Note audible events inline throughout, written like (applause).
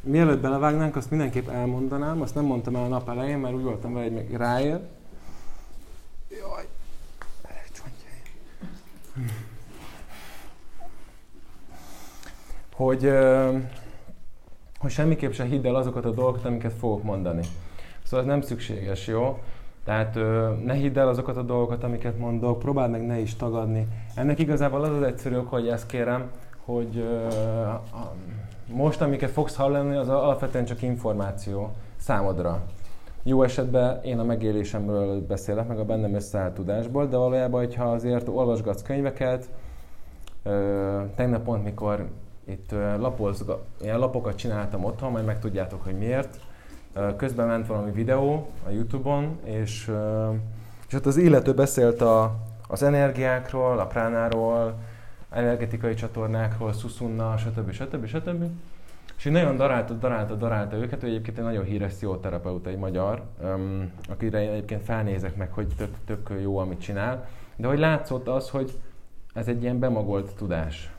mielőtt belevágnánk, azt mindenképp elmondanám, azt nem mondtam el a nap elején, mert úgy voltam vele, hogy még ráér. Jaj, hogy, hogy semmiképp se hidd el azokat a dolgokat, amiket fogok mondani. Szóval ez nem szükséges, jó? Tehát ne hidd el azokat a dolgokat, amiket mondok, próbáld meg ne is tagadni. Ennek igazából az az egyszerű hogy ezt kérem, hogy most, amiket fogsz hallani, az alapvetően csak információ számodra. Jó esetben én a megélésemről beszélek, meg a bennem összeállt tudásból, de valójában, hogyha azért olvasgatsz könyveket, tegnap pont, mikor itt lapozga, ilyen lapokat csináltam otthon, majd megtudjátok, hogy miért, közben ment valami videó a Youtube-on, és, és ott az illető beszélt a, az energiákról, a pránáról, energetikai csatornákról, Susunna, stb. stb. stb. És így nagyon darálta, darálta, darálta őket, ő egyébként egy nagyon híres pszichoterapeuta, egy magyar, um, akire én egyébként felnézek meg, hogy tök, tök jó, amit csinál. De hogy látszott az, hogy ez egy ilyen bemagolt tudás.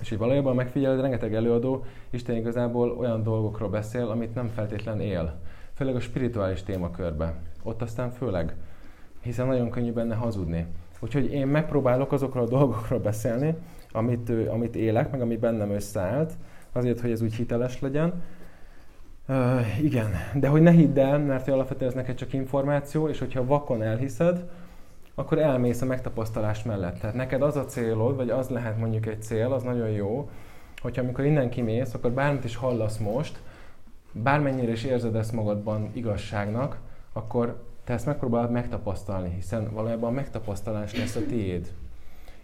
És hogy valójában megfigyeled, rengeteg előadó Isten igazából olyan dolgokról beszél, amit nem feltétlen él. Főleg a spirituális témakörbe. Ott aztán főleg. Hiszen nagyon könnyű benne hazudni. Úgyhogy én megpróbálok azokról a dolgokról beszélni, amit, amit élek, meg ami bennem összeállt, azért, hogy ez úgy hiteles legyen. Uh, igen, de hogy ne hidd el, mert alapvetően ez neked csak információ, és hogyha vakon elhiszed, akkor elmész a megtapasztalás mellett. Tehát neked az a célod, vagy az lehet mondjuk egy cél, az nagyon jó, hogyha amikor innen kimész, akkor bármit is hallasz most, bármennyire is érzed ezt magadban igazságnak, akkor te ezt megpróbálod megtapasztalni, hiszen valójában a megtapasztalás lesz a tiéd.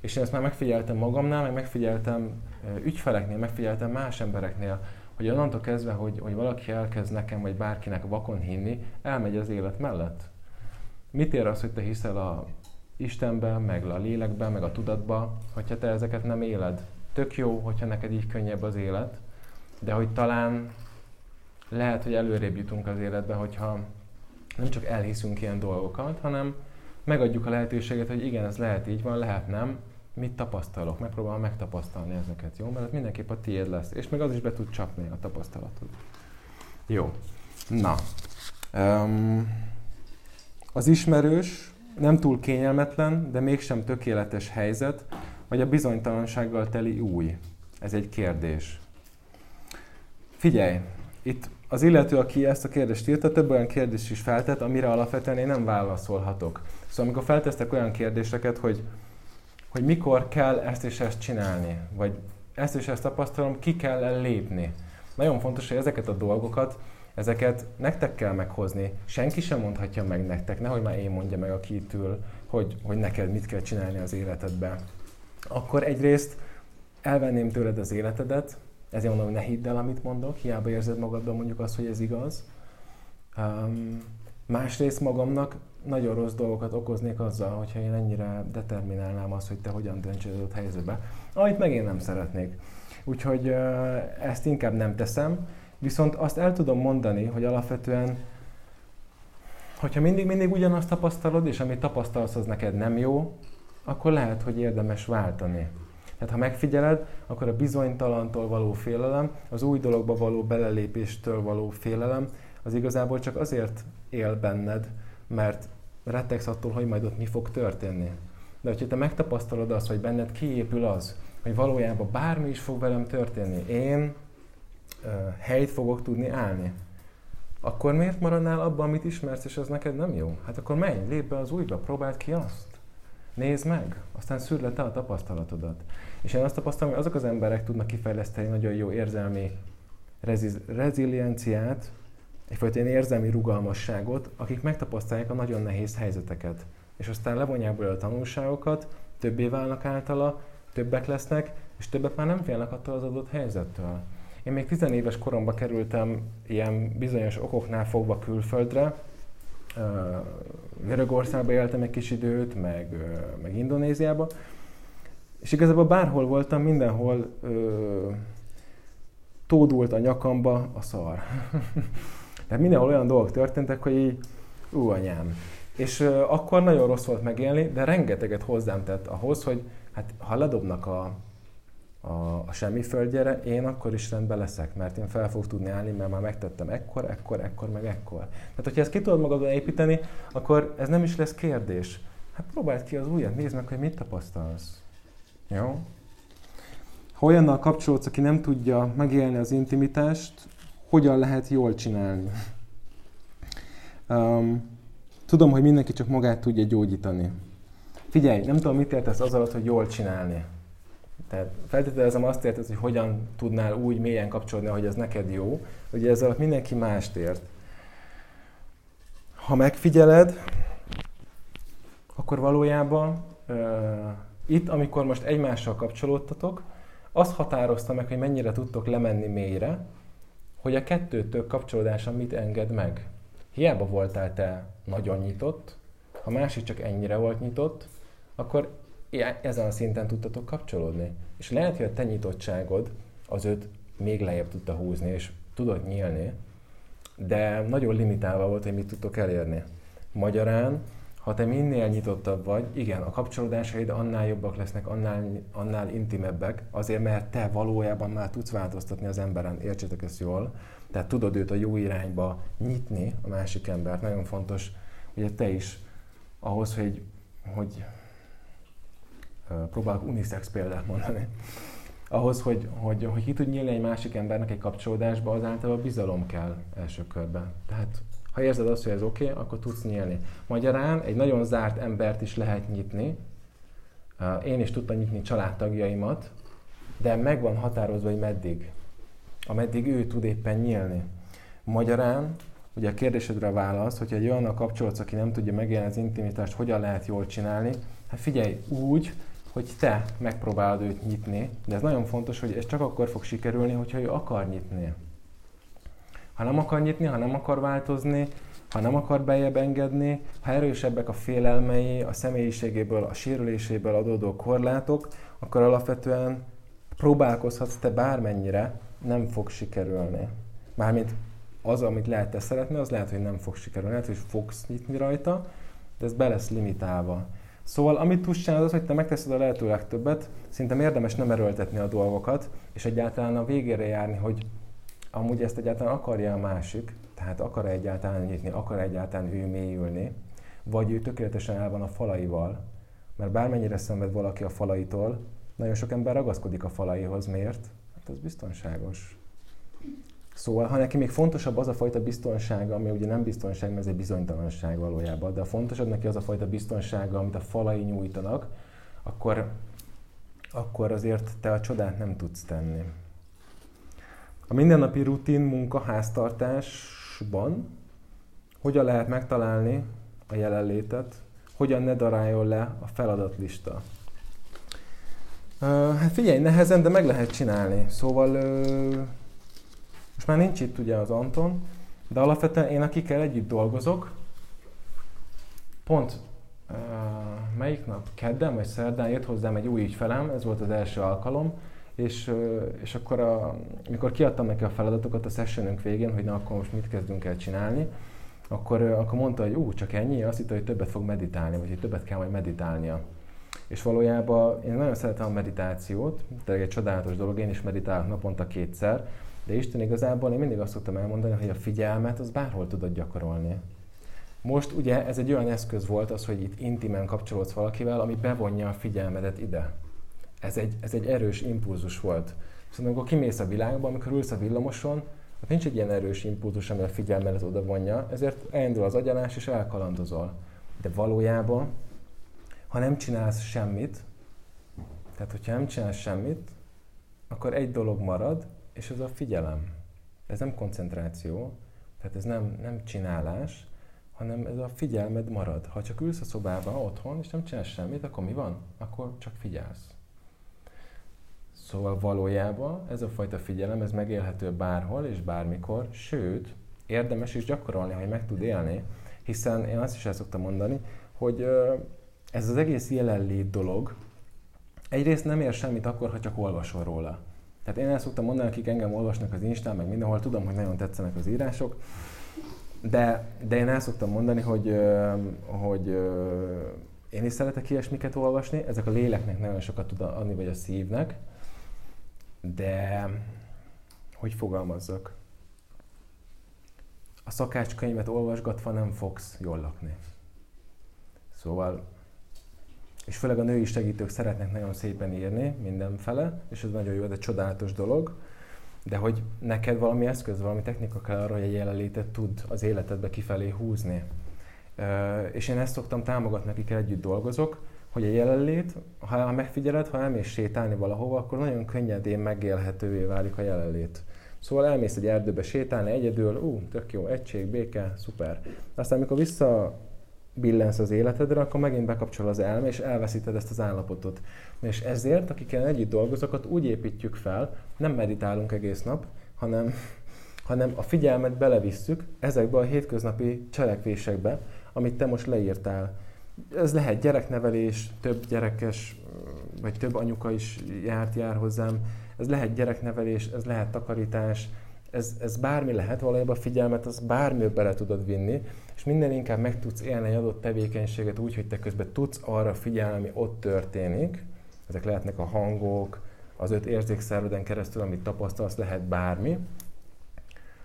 És én ezt már megfigyeltem magamnál, meg megfigyeltem ügyfeleknél, megfigyeltem más embereknél, hogy onnantól kezdve, hogy, hogy valaki elkezd nekem, vagy bárkinek vakon hinni, elmegy az élet mellett. Mit ér az, hogy te hiszel a Istenben, meg a lélekben, meg a tudatba, hogyha te ezeket nem éled? Tök jó, hogyha neked így könnyebb az élet, de hogy talán lehet, hogy előrébb jutunk az életbe, hogyha nem csak elhiszünk ilyen dolgokat, hanem megadjuk a lehetőséget, hogy igen, ez lehet így van, lehet nem, mit tapasztalok, megpróbálom megtapasztalni ezeket, jó? Mert mindenképp a tiéd lesz, és meg az is be tud csapni a tapasztalatod. Jó. Na. Um, az ismerős, nem túl kényelmetlen, de mégsem tökéletes helyzet, vagy a bizonytalansággal teli új? Ez egy kérdés. Figyelj, itt az illető, aki ezt a kérdést írta, több olyan kérdést is feltett, amire alapvetően én nem válaszolhatok. Szóval amikor feltesztek olyan kérdéseket, hogy, hogy mikor kell ezt és ezt csinálni, vagy ezt és ezt tapasztalom, ki kell lépni. Nagyon fontos, hogy ezeket a dolgokat, ezeket nektek kell meghozni. Senki sem mondhatja meg nektek, nehogy már én mondja meg, aki itt ül, hogy, hogy neked mit kell csinálni az életedben. Akkor egyrészt elvenném tőled az életedet, ezért mondom, hogy ne hidd el, amit mondok, hiába érzed magadban mondjuk azt, hogy ez igaz. Um, másrészt magamnak nagyon rossz dolgokat okoznék azzal, hogyha én ennyire determinálnám azt, hogy te hogyan döntsél adott helyzetbe, amit meg én nem szeretnék. Úgyhogy ezt inkább nem teszem, viszont azt el tudom mondani, hogy alapvetően hogyha mindig, mindig ugyanazt tapasztalod, és amit tapasztalsz, az neked nem jó, akkor lehet, hogy érdemes váltani. Tehát ha megfigyeled, akkor a bizonytalantól való félelem, az új dologba való belelépéstől való félelem, az igazából csak azért él benned, mert rettegsz attól, hogy majd ott mi fog történni. De hogyha te megtapasztalod azt, hogy benned kiépül az, hogy valójában bármi is fog velem történni, én uh, helyt fogok tudni állni, akkor miért maradnál abban, amit ismersz, és az neked nem jó? Hát akkor menj, lép be az újba, próbáld ki azt. Nézd meg, aztán szűrd le te a tapasztalatodat. És én azt tapasztalom, hogy azok az emberek tudnak kifejleszteni nagyon jó érzelmi rezi- rezilienciát, egyfajta ilyen érzelmi rugalmasságot, akik megtapasztalják a nagyon nehéz helyzeteket. És aztán levonják belőle a tanulságokat, többé válnak általa, többek lesznek, és többet már nem félnek attól az adott helyzettől. Én még tizenéves koromban kerültem ilyen bizonyos okoknál fogva külföldre, Görögországban éltem egy kis időt, meg, meg Indonéziában, és igazából bárhol voltam, mindenhol ö, tódult a nyakamba a szar. (laughs) Tehát mindenhol olyan dolgok történtek, hogy így, ú, anyám. És ö, akkor nagyon rossz volt megélni, de rengeteget hozzám tett ahhoz, hogy hát ha ledobnak a, a, a semmi földjére, én akkor is rendben leszek, mert én fel fogok tudni állni, mert már megtettem ekkor, ekkor, ekkor, meg ekkor. Tehát, hogyha ezt ki tudod magadon építeni, akkor ez nem is lesz kérdés. Hát próbáld ki az újat, nézd meg, hogy mit tapasztalsz. Jó? Ha olyannal kapcsolódsz, aki nem tudja megélni az intimitást, hogyan lehet jól csinálni? Um, tudom, hogy mindenki csak magát tudja gyógyítani. Figyelj, nem tudom, mit értesz az alatt, hogy jól csinálni. Tehát feltételezem azt érted, hogy hogyan tudnál úgy mélyen kapcsolódni, hogy ez neked jó. Ugye ez alatt mindenki mást ért. Ha megfigyeled, akkor valójában uh, itt, amikor most egymással kapcsolódtatok, azt határozta meg, hogy mennyire tudtok lemenni mélyre, hogy a kettőtök kapcsolódása mit enged meg. Hiába voltál te nagyon nyitott, ha másik csak ennyire volt nyitott, akkor ezen a szinten tudtatok kapcsolódni. És lehet, hogy a te nyitottságod az őt még lejjebb tudta húzni, és tudod nyílni, de nagyon limitálva volt, hogy mit tudtok elérni. Magyarán, ha te minél nyitottabb vagy, igen, a kapcsolódásaid annál jobbak lesznek, annál, annál intimebbek, azért mert te valójában már tudsz változtatni az emberen, értsétek ezt jól, tehát tudod őt a jó irányba nyitni, a másik embert. Nagyon fontos, hogy te is ahhoz, hogy, hogy próbálok unisex példát mondani. Ahhoz, hogy, hogy, hogy ki tud nyílni egy másik embernek egy kapcsolódásba, az általában bizalom kell első körben. Tehát ha érzed azt, hogy ez oké, okay, akkor tudsz nyílni. Magyarán egy nagyon zárt embert is lehet nyitni. Én is tudtam nyitni családtagjaimat, de meg van határozva, hogy meddig. Ameddig ő tud éppen nyílni. Magyarán, ugye a kérdésedre a válasz, hogyha egy olyan kapcsolódsz, aki nem tudja megélni az intimitást, hogyan lehet jól csinálni, hát figyelj, úgy, hogy te megpróbálod őt nyitni, de ez nagyon fontos, hogy ez csak akkor fog sikerülni, hogyha ő akar nyitni. Ha nem akar nyitni, ha nem akar változni, ha nem akar bejebb engedni, ha erősebbek a félelmei, a személyiségéből, a sérüléséből adódó korlátok, akkor alapvetően próbálkozhatsz te bármennyire, nem fog sikerülni. Mármint az, amit lehet te szeretni, az lehet, hogy nem fog sikerülni, lehet, hogy fogsz nyitni rajta, de ez be lesz limitálva. Szóval amit tudsz csinálni, az, hogy te megteszed a lehető legtöbbet, szerintem érdemes nem erőltetni a dolgokat, és egyáltalán a végére járni, hogy amúgy ezt egyáltalán akarja a másik, tehát akar -e egyáltalán nyitni, akar -e egyáltalán ő mélyülni, vagy ő tökéletesen el van a falaival, mert bármennyire szenved valaki a falaitól, nagyon sok ember ragaszkodik a falaihoz. Miért? Hát ez biztonságos. Szóval, ha neki még fontosabb az a fajta biztonsága, ami ugye nem biztonság, mert ez egy bizonytalanság valójában, de fontosabb neki az a fajta biztonsága, amit a falai nyújtanak, akkor, akkor azért te a csodát nem tudsz tenni. A mindennapi rutin munka háztartásban hogyan lehet megtalálni a jelenlétet, hogyan ne daráljon le a feladatlista. Hát figyelj, nehezen, de meg lehet csinálni. Szóval most már nincs itt ugye az Anton, de alapvetően én akikkel együtt dolgozok, pont uh, melyik nap? Kedden vagy szerdán jött hozzám egy új ügyfelem, ez volt az első alkalom, és, és akkor, a, amikor kiadtam neki a feladatokat a sessionünk végén, hogy na akkor most mit kezdünk el csinálni, akkor, akkor mondta, hogy ú, csak ennyi, azt hitt, hogy többet fog meditálni, vagy hogy többet kell majd meditálnia. És valójában én nagyon szeretem a meditációt, tényleg egy csodálatos dolog, én is meditálok naponta kétszer, de Isten igazából én mindig azt szoktam elmondani, hogy a figyelmet az bárhol tudod gyakorolni. Most ugye ez egy olyan eszköz volt az, hogy itt intimen kapcsolódsz valakivel, ami bevonja a figyelmedet ide. Ez egy, ez egy erős impulzus volt. Szóval amikor kimész a világba, amikor ülsz a villamoson, ott nincs egy ilyen erős impulzus, ami a figyelmedet oda vonja, ezért elindul az agyalás és elkalandozol. De valójában, ha nem csinálsz semmit, tehát hogyha nem csinálsz semmit, akkor egy dolog marad, és ez a figyelem. Ez nem koncentráció, tehát ez nem, nem csinálás, hanem ez a figyelmed marad. Ha csak ülsz a szobába otthon, és nem csinálsz semmit, akkor mi van? Akkor csak figyelsz. Szóval valójában ez a fajta figyelem, ez megélhető bárhol és bármikor, sőt, érdemes is gyakorolni, hogy meg tud élni, hiszen én azt is el szoktam mondani, hogy ez az egész jelenlét dolog egyrészt nem ér semmit akkor, ha csak olvasol róla. Tehát én el szoktam mondani, akik engem olvasnak az Instán, meg mindenhol, tudom, hogy nagyon tetszenek az írások, de, de én el szoktam mondani, hogy, hogy én is szeretek ilyesmiket olvasni, ezek a léleknek nagyon sokat tud adni, vagy a szívnek, de hogy fogalmazzak? A szakácskönyvet olvasgatva nem fogsz jól lakni. Szóval, és főleg a női segítők szeretnek nagyon szépen írni mindenfele, és ez nagyon jó, ez egy csodálatos dolog, de hogy neked valami eszköz, valami technika kell arra, hogy egy jelenlétet tud az életedbe kifelé húzni. És én ezt szoktam támogatni, akikkel együtt dolgozok, hogy a jelenlét, ha megfigyeled, ha elmész sétálni valahova, akkor nagyon könnyedén megélhetővé válik a jelenlét. Szóval elmész egy erdőbe sétálni egyedül, ú, tök jó, egység, béke, szuper. Aztán amikor vissza billensz az életedre, akkor megint bekapcsol az elme, és elveszíted ezt az állapotot. És ezért, akikkel együtt dolgozokat úgy építjük fel, nem meditálunk egész nap, hanem, hanem a figyelmet belevisszük ezekbe a hétköznapi cselekvésekbe, amit te most leírtál. Ez lehet gyereknevelés, több gyerekes, vagy több anyuka is járt, jár hozzám, ez lehet gyereknevelés, ez lehet takarítás, ez, ez bármi lehet, valójában a figyelmet az bármibe bele tudod vinni, és minden inkább meg tudsz élni egy adott tevékenységet úgy, hogy te közben tudsz arra figyelni, ami ott történik. Ezek lehetnek a hangok, az öt érzékszerveden keresztül, amit tapasztalsz, lehet bármi.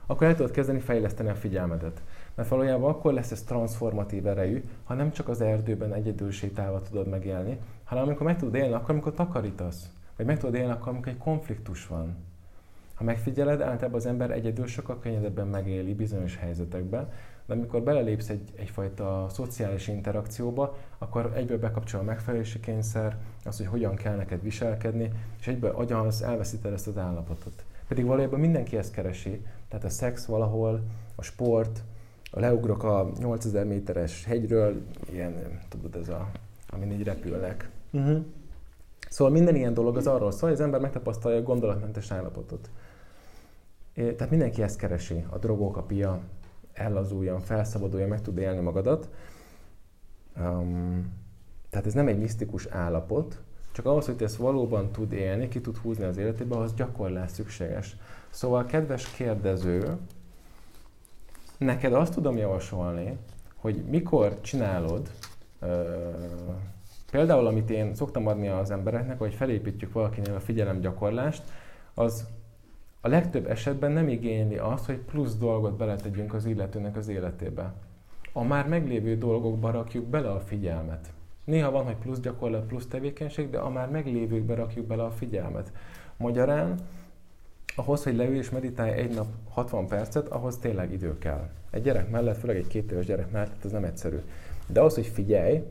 Akkor el tudod kezdeni fejleszteni a figyelmedet. Mert valójában akkor lesz ez transformatív erejű, ha nem csak az erdőben egyedül sétálva tudod megélni, hanem amikor meg tudod élni, akkor amikor takarítasz. Vagy meg tudod élni akkor, amikor egy konfliktus van. Ha megfigyeled, általában az ember egyedül sokkal könnyedebben megéli bizonyos helyzetekben, de amikor belelépsz egy, egyfajta szociális interakcióba, akkor egyből bekapcsol a megfelelési kényszer, az, hogy hogyan kell neked viselkedni, és egyből agyalsz, elveszíted ezt az állapotot. Pedig valójában mindenki ezt keresi, tehát a szex valahol, a sport, a leugrok a 8000 méteres hegyről, ilyen, tudod, ez a, amin így repülnek. Uh-huh. Szóval minden ilyen dolog az arról szól, hogy az ember megtapasztalja a gondolatmentes állapotot. Tehát mindenki ezt keresi, a drogok, a pia, ellazuljon, felszabaduljon, meg tud élni magadat. Um, tehát ez nem egy misztikus állapot, csak ahhoz, hogy ezt valóban tud élni, ki tud húzni az életébe, ahhoz gyakorlás szükséges. Szóval, kedves kérdező, neked azt tudom javasolni, hogy mikor csinálod, uh, például amit én szoktam adni az embereknek, hogy felépítjük valakinél a figyelemgyakorlást, az a legtöbb esetben nem igényli azt, hogy plusz dolgot beletegyünk az illetőnek az életébe. A már meglévő dolgokba rakjuk bele a figyelmet. Néha van, hogy plusz gyakorlat, plusz tevékenység, de a már meglévőkbe rakjuk bele a figyelmet. Magyarán, ahhoz, hogy leülj és meditálj egy nap 60 percet, ahhoz tényleg idő kell. Egy gyerek mellett, főleg egy két éves gyerek mellett, ez nem egyszerű. De az, hogy figyelj,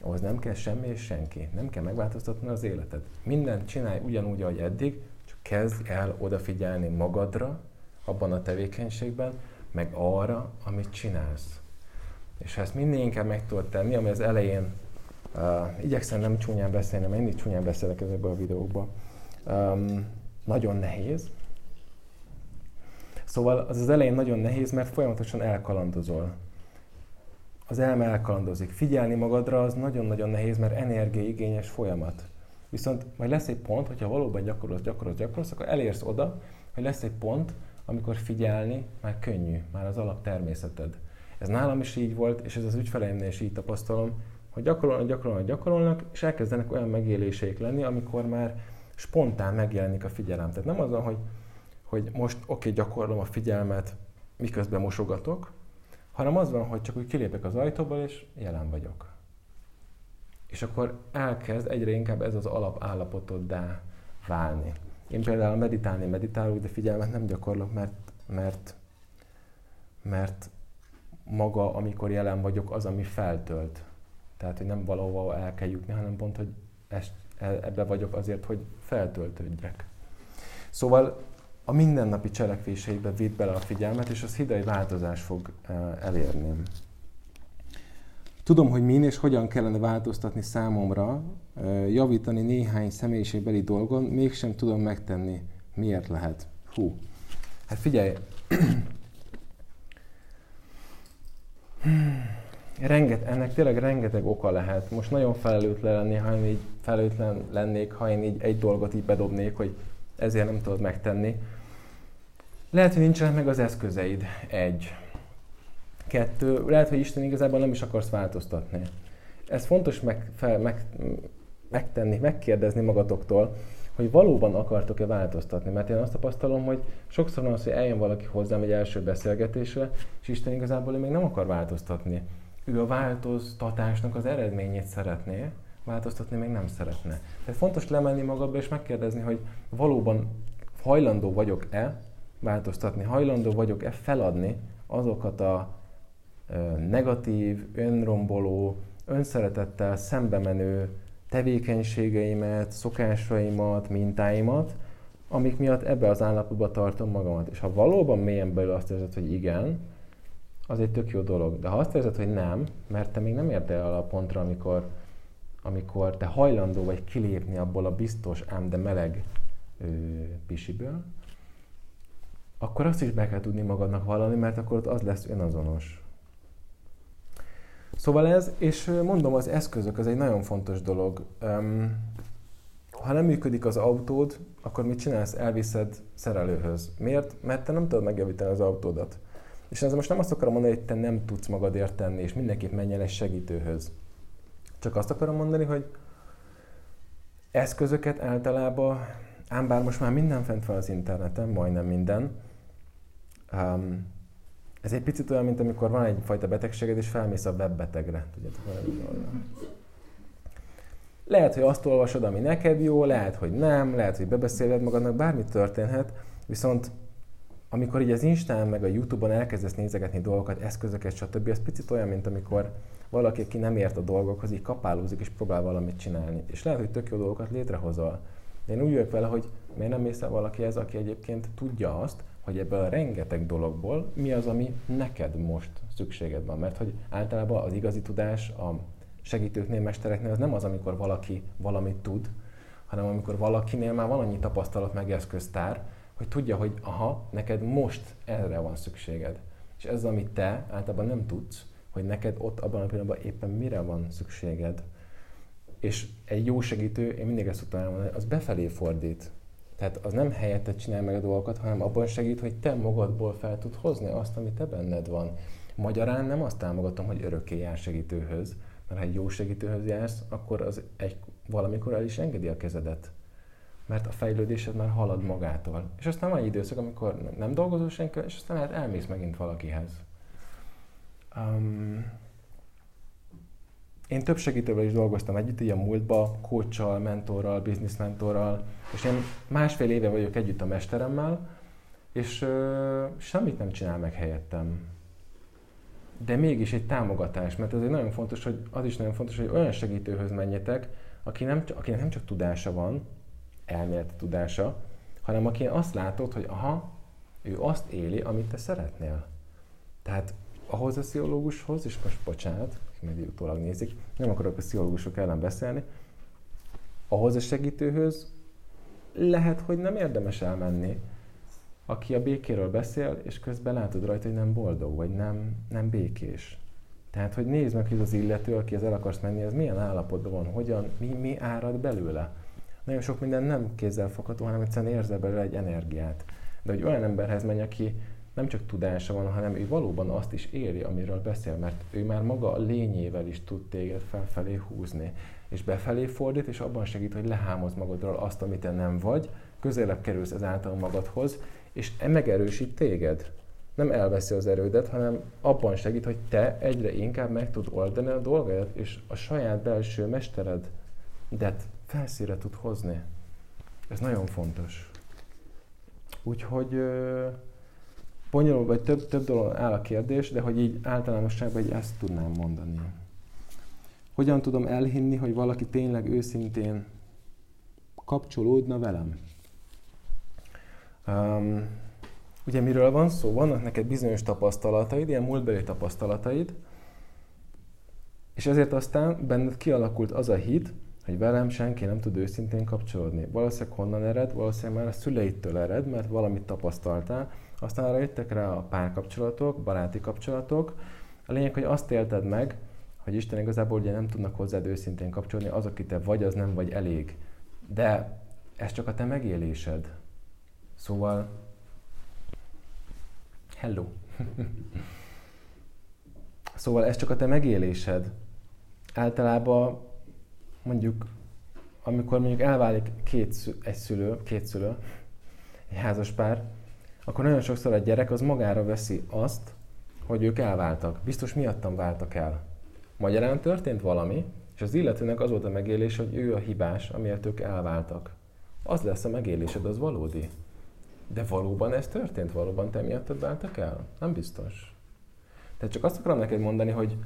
ahhoz nem kell semmi és senki. Nem kell megváltoztatni az életed. Mindent csinálj ugyanúgy, ahogy eddig, kezd el odafigyelni magadra abban a tevékenységben, meg arra, amit csinálsz. És ha ezt minél inkább meg tudod tenni, ami az elején, uh, igyekszem nem csúnyán beszélni, mert mindig csúnyán beszélek ezekben a videókban, um, nagyon nehéz. Szóval az az elején nagyon nehéz, mert folyamatosan elkalandozol. Az elme elkalandozik. Figyelni magadra az nagyon-nagyon nehéz, mert energiaigényes folyamat. Viszont majd lesz egy pont, hogyha valóban gyakorolsz, gyakorolsz, gyakorolsz, akkor elérsz oda, hogy lesz egy pont, amikor figyelni már könnyű, már az alaptermészeted. Ez nálam is így volt, és ez az ügyfeleimnél is így tapasztalom, hogy gyakorolnak, gyakorolnak, gyakorolnak, és elkezdenek olyan megéléseik lenni, amikor már spontán megjelenik a figyelem. Tehát nem azon, hogy, hogy most oké, okay, gyakorlom a figyelmet, miközben mosogatok, hanem az van, hogy csak úgy kilépek az ajtóból, és jelen vagyok és akkor elkezd egyre inkább ez az alapállapotoddá válni. Én például meditálni meditálok, de figyelmet nem gyakorlok, mert, mert, mert maga, amikor jelen vagyok, az, ami feltölt. Tehát, hogy nem valahova el kell jutni, hanem pont, hogy ezt, e, ebbe vagyok azért, hogy feltöltődjek. Szóval a mindennapi cselekvéseibe vidd bele a figyelmet, és az hidai változás fog e, elérni. Tudom, hogy min és hogyan kellene változtatni számomra, javítani néhány személyiségbeli dolgon, mégsem tudom megtenni. Miért lehet? Hú. Hát figyelj, (clears throat) Renget, ennek tényleg rengeteg oka lehet. Most nagyon felelőtlen lennék, ha én így felelőtlen lennék, ha én így egy dolgot így bedobnék, hogy ezért nem tudod megtenni. Lehet, hogy nincsenek meg az eszközeid. Egy. Kettő, lehet, hogy Isten igazából nem is akarsz változtatni. Ez fontos meg, fel, meg, megtenni, megkérdezni magatoktól, hogy valóban akartok-e változtatni. Mert én azt tapasztalom, hogy sokszor van az, hogy eljön valaki hozzám egy első beszélgetésre, és Isten igazából még nem akar változtatni. Ő a változtatásnak az eredményét szeretné, változtatni még nem szeretne. Tehát fontos lemenni magadba és megkérdezni, hogy valóban hajlandó vagyok-e változtatni, hajlandó vagyok-e feladni azokat a negatív, önromboló, önszeretettel szembe menő tevékenységeimet, szokásaimat, mintáimat, amik miatt ebbe az állapotba tartom magamat. És ha valóban mélyen belül azt érzed, hogy igen, az egy tök jó dolog. De ha azt érzed, hogy nem, mert te még nem értél el a pontra, amikor, amikor te hajlandó vagy kilépni abból a biztos, ám de meleg ö, pisiből, akkor azt is be kell tudni magadnak vallani, mert akkor ott az lesz önazonos. Szóval ez, és mondom, az eszközök, az egy nagyon fontos dolog. Um, ha nem működik az autód, akkor mit csinálsz? Elviszed szerelőhöz. Miért? Mert te nem tudod megjavítani az autódat. És ezzel most nem azt akarom mondani, hogy te nem tudsz magadért tenni, és mindenképp menj el egy segítőhöz. Csak azt akarom mondani, hogy eszközöket általában, ám bár most már minden fent van az interneten, majdnem minden, um, ez egy picit olyan, mint amikor van egyfajta betegséged, és felmész a webbetegre. Tudjátok, lehet, hogy azt olvasod, ami neked jó, lehet, hogy nem, lehet, hogy bebeszéled magadnak, bármi történhet, viszont amikor így az Instán meg a Youtube-on elkezdesz nézegetni dolgokat, eszközöket, stb., ez picit olyan, mint amikor valaki, aki nem ért a dolgokhoz, így kapálózik és próbál valamit csinálni. És lehet, hogy tök jó dolgokat létrehozol. Én úgy vagyok vele, hogy miért nem mész el valakihez, aki egyébként tudja azt, hogy ebből a rengeteg dologból mi az, ami neked most szükséged van. Mert hogy általában az igazi tudás a segítőknél, mestereknél az nem az, amikor valaki valamit tud, hanem amikor valakinél már van annyi tapasztalat meg eszköztár, hogy tudja, hogy aha, neked most erre van szükséged. És ez, amit te általában nem tudsz, hogy neked ott abban a pillanatban éppen mire van szükséged. És egy jó segítő, én mindig ezt szoktam elmondani, az befelé fordít. Tehát az nem helyette csinál meg a dolgokat, hanem abban segít, hogy te magadból fel tud hozni azt, ami te benned van. Magyarán nem azt támogatom, hogy örökké jár segítőhöz, mert ha egy jó segítőhöz jársz, akkor az egy, valamikor el is engedi a kezedet. Mert a fejlődésed már halad magától. És aztán van egy időszak, amikor nem dolgozol senki, és aztán lehet elmész megint valakihez. Um, én több segítővel is dolgoztam együtt, így a múltba, coachal, mentorral, business mentorral, és én másfél éve vagyok együtt a mesteremmel, és ö, semmit nem csinál meg helyettem. De mégis egy támogatás, mert ez egy nagyon fontos, hogy az is nagyon fontos, hogy olyan segítőhöz menjetek, aki nem, akinek nem csak tudása van, elméleti tudása, hanem aki azt látod, hogy aha, ő azt éli, amit te szeretnél. Tehát ahhoz a pszichológushoz, és most bocsánat, meg utólag nézik, nem akarok a pszichológusok ellen beszélni, ahhoz a segítőhöz lehet, hogy nem érdemes elmenni, aki a békéről beszél, és közben látod rajta, hogy nem boldog, vagy nem, nem békés. Tehát, hogy nézd meg, hogy az illető, aki az el akarsz menni, az milyen állapotban van, hogyan, mi, mi árad belőle. Nagyon sok minden nem kézzel fogható, hanem egyszerűen érzel belőle egy energiát. De hogy olyan emberhez menj, aki nem csak tudása van, hanem ő valóban azt is éri, amiről beszél, mert ő már maga a lényével is tud téged felfelé húzni, és befelé fordít, és abban segít, hogy lehámoz magadról azt, amit te nem vagy, közelebb kerülsz ezáltal magadhoz, és e megerősít téged. Nem elveszi az erődet, hanem abban segít, hogy te egyre inkább meg tud oldani a dolgaidat, és a saját belső mestered, de felszíre tud hozni. Ez nagyon fontos. Úgyhogy bonyolult, vagy több, több dolog áll a kérdés, de hogy így általánosságban így ezt tudnám mondani. Hogyan tudom elhinni, hogy valaki tényleg őszintén kapcsolódna velem? Um, ugye miről van szó? Vannak neked bizonyos tapasztalataid, ilyen múltbeli tapasztalataid, és ezért aztán benned kialakult az a hit, hogy velem senki nem tud őszintén kapcsolódni. Valószínűleg honnan ered? Valószínűleg már a szüleidtől ered, mert valamit tapasztaltál, aztán arra jöttek rá a párkapcsolatok, baráti kapcsolatok. A lényeg, hogy azt élted meg, hogy Isten igazából ugye nem tudnak hozzád őszintén kapcsolni, az, aki te vagy, az nem vagy elég. De ez csak a te megélésed. Szóval, hello. (laughs) szóval ez csak a te megélésed. Általában mondjuk amikor mondjuk elválik két, egy szülő, két szülő, egy házas pár, akkor nagyon sokszor a gyerek az magára veszi azt, hogy ők elváltak. Biztos miattam váltak el. Magyarán történt valami, és az illetőnek az volt a megélés, hogy ő a hibás, amiért ők elváltak. Az lesz a megélésed, az valódi. De valóban ez történt? Valóban te miattad váltak el? Nem biztos. Tehát csak azt akarom neked mondani, hogy,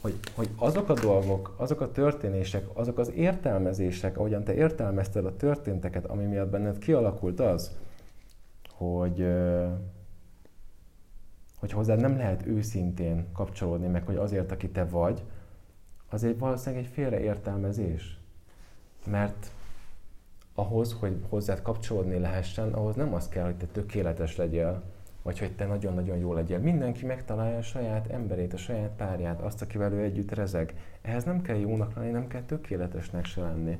hogy, hogy azok a dolgok, azok a történések, azok az értelmezések, ahogyan te értelmezted a történteket, ami miatt benned kialakult az, hogy, hogy hozzád nem lehet őszintén kapcsolódni, meg hogy azért, aki te vagy, az egy valószínűleg egy félreértelmezés. Mert ahhoz, hogy hozzád kapcsolódni lehessen, ahhoz nem az kell, hogy te tökéletes legyél, vagy hogy te nagyon-nagyon jó legyél. Mindenki megtalálja a saját emberét, a saját párját, azt, akivel ő együtt rezeg. Ehhez nem kell jónak lenni, nem kell tökéletesnek se lenni.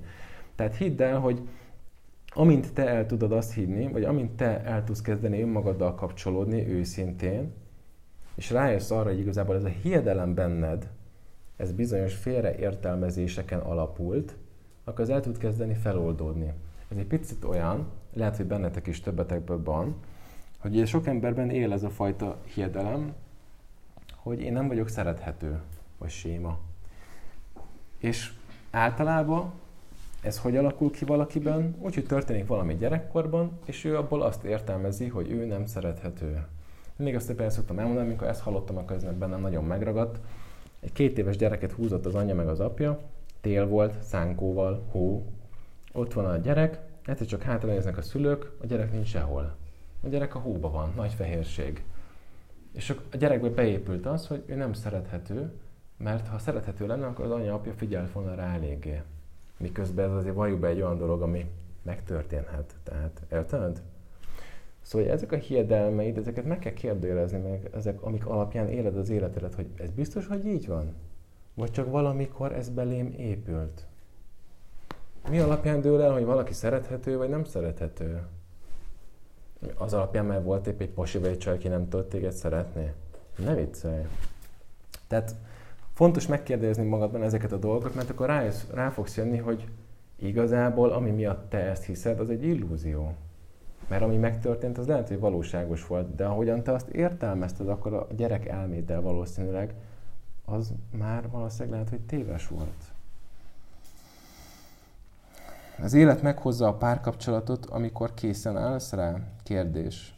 Tehát hidd el, hogy amint te el tudod azt hinni, vagy amint te el tudsz kezdeni önmagaddal kapcsolódni őszintén, és rájössz arra, hogy igazából ez a hiedelem benned, ez bizonyos félreértelmezéseken alapult, akkor az el tud kezdeni feloldódni. Ez egy picit olyan, lehet, hogy bennetek is többetekből van, hogy sok emberben él ez a fajta hiedelem, hogy én nem vagyok szerethető, vagy séma. És általában ez hogy alakul ki valakiben? Úgy, hogy történik valami gyerekkorban, és ő abból azt értelmezi, hogy ő nem szerethető. Még azt éppen szoktam elmondani, amikor ezt hallottam, akkor ez bennem nagyon megragadt. Egy két éves gyereket húzott az anyja meg az apja, tél volt, szánkóval, hó. Ott van a gyerek, egyszer csak hátra néznek a szülők, a gyerek nincs sehol. A gyerek a hóba van, nagy fehérség. És a gyerekbe beépült az, hogy ő nem szerethető, mert ha szerethető lenne, akkor az anya-apja figyelt volna rá eléggé. Miközben ez azért valljuk be egy olyan dolog, ami megtörténhet. Tehát, érted? Szóval ezek a hiedelmeid, ezeket meg kell kérdőjelezni meg, ezek, amik alapján éled az életedet, hogy ez biztos, hogy így van? Vagy csak valamikor ez belém épült? Mi alapján dől el, hogy valaki szerethető, vagy nem szerethető? Az alapján, mert volt épp egy pasi vagy egy csaj, aki nem tudott téged szeretni? Ne viccelj! Tehát fontos megkérdezni magadban ezeket a dolgokat, mert akkor rájössz, rá fogsz jönni, hogy igazából ami miatt te ezt hiszed, az egy illúzió. Mert ami megtörtént, az lehet, hogy valóságos volt, de ahogyan te azt értelmezted, akkor a gyerek elméddel valószínűleg az már valószínűleg lehet, hogy téves volt. Az élet meghozza a párkapcsolatot, amikor készen állsz rá? Kérdés.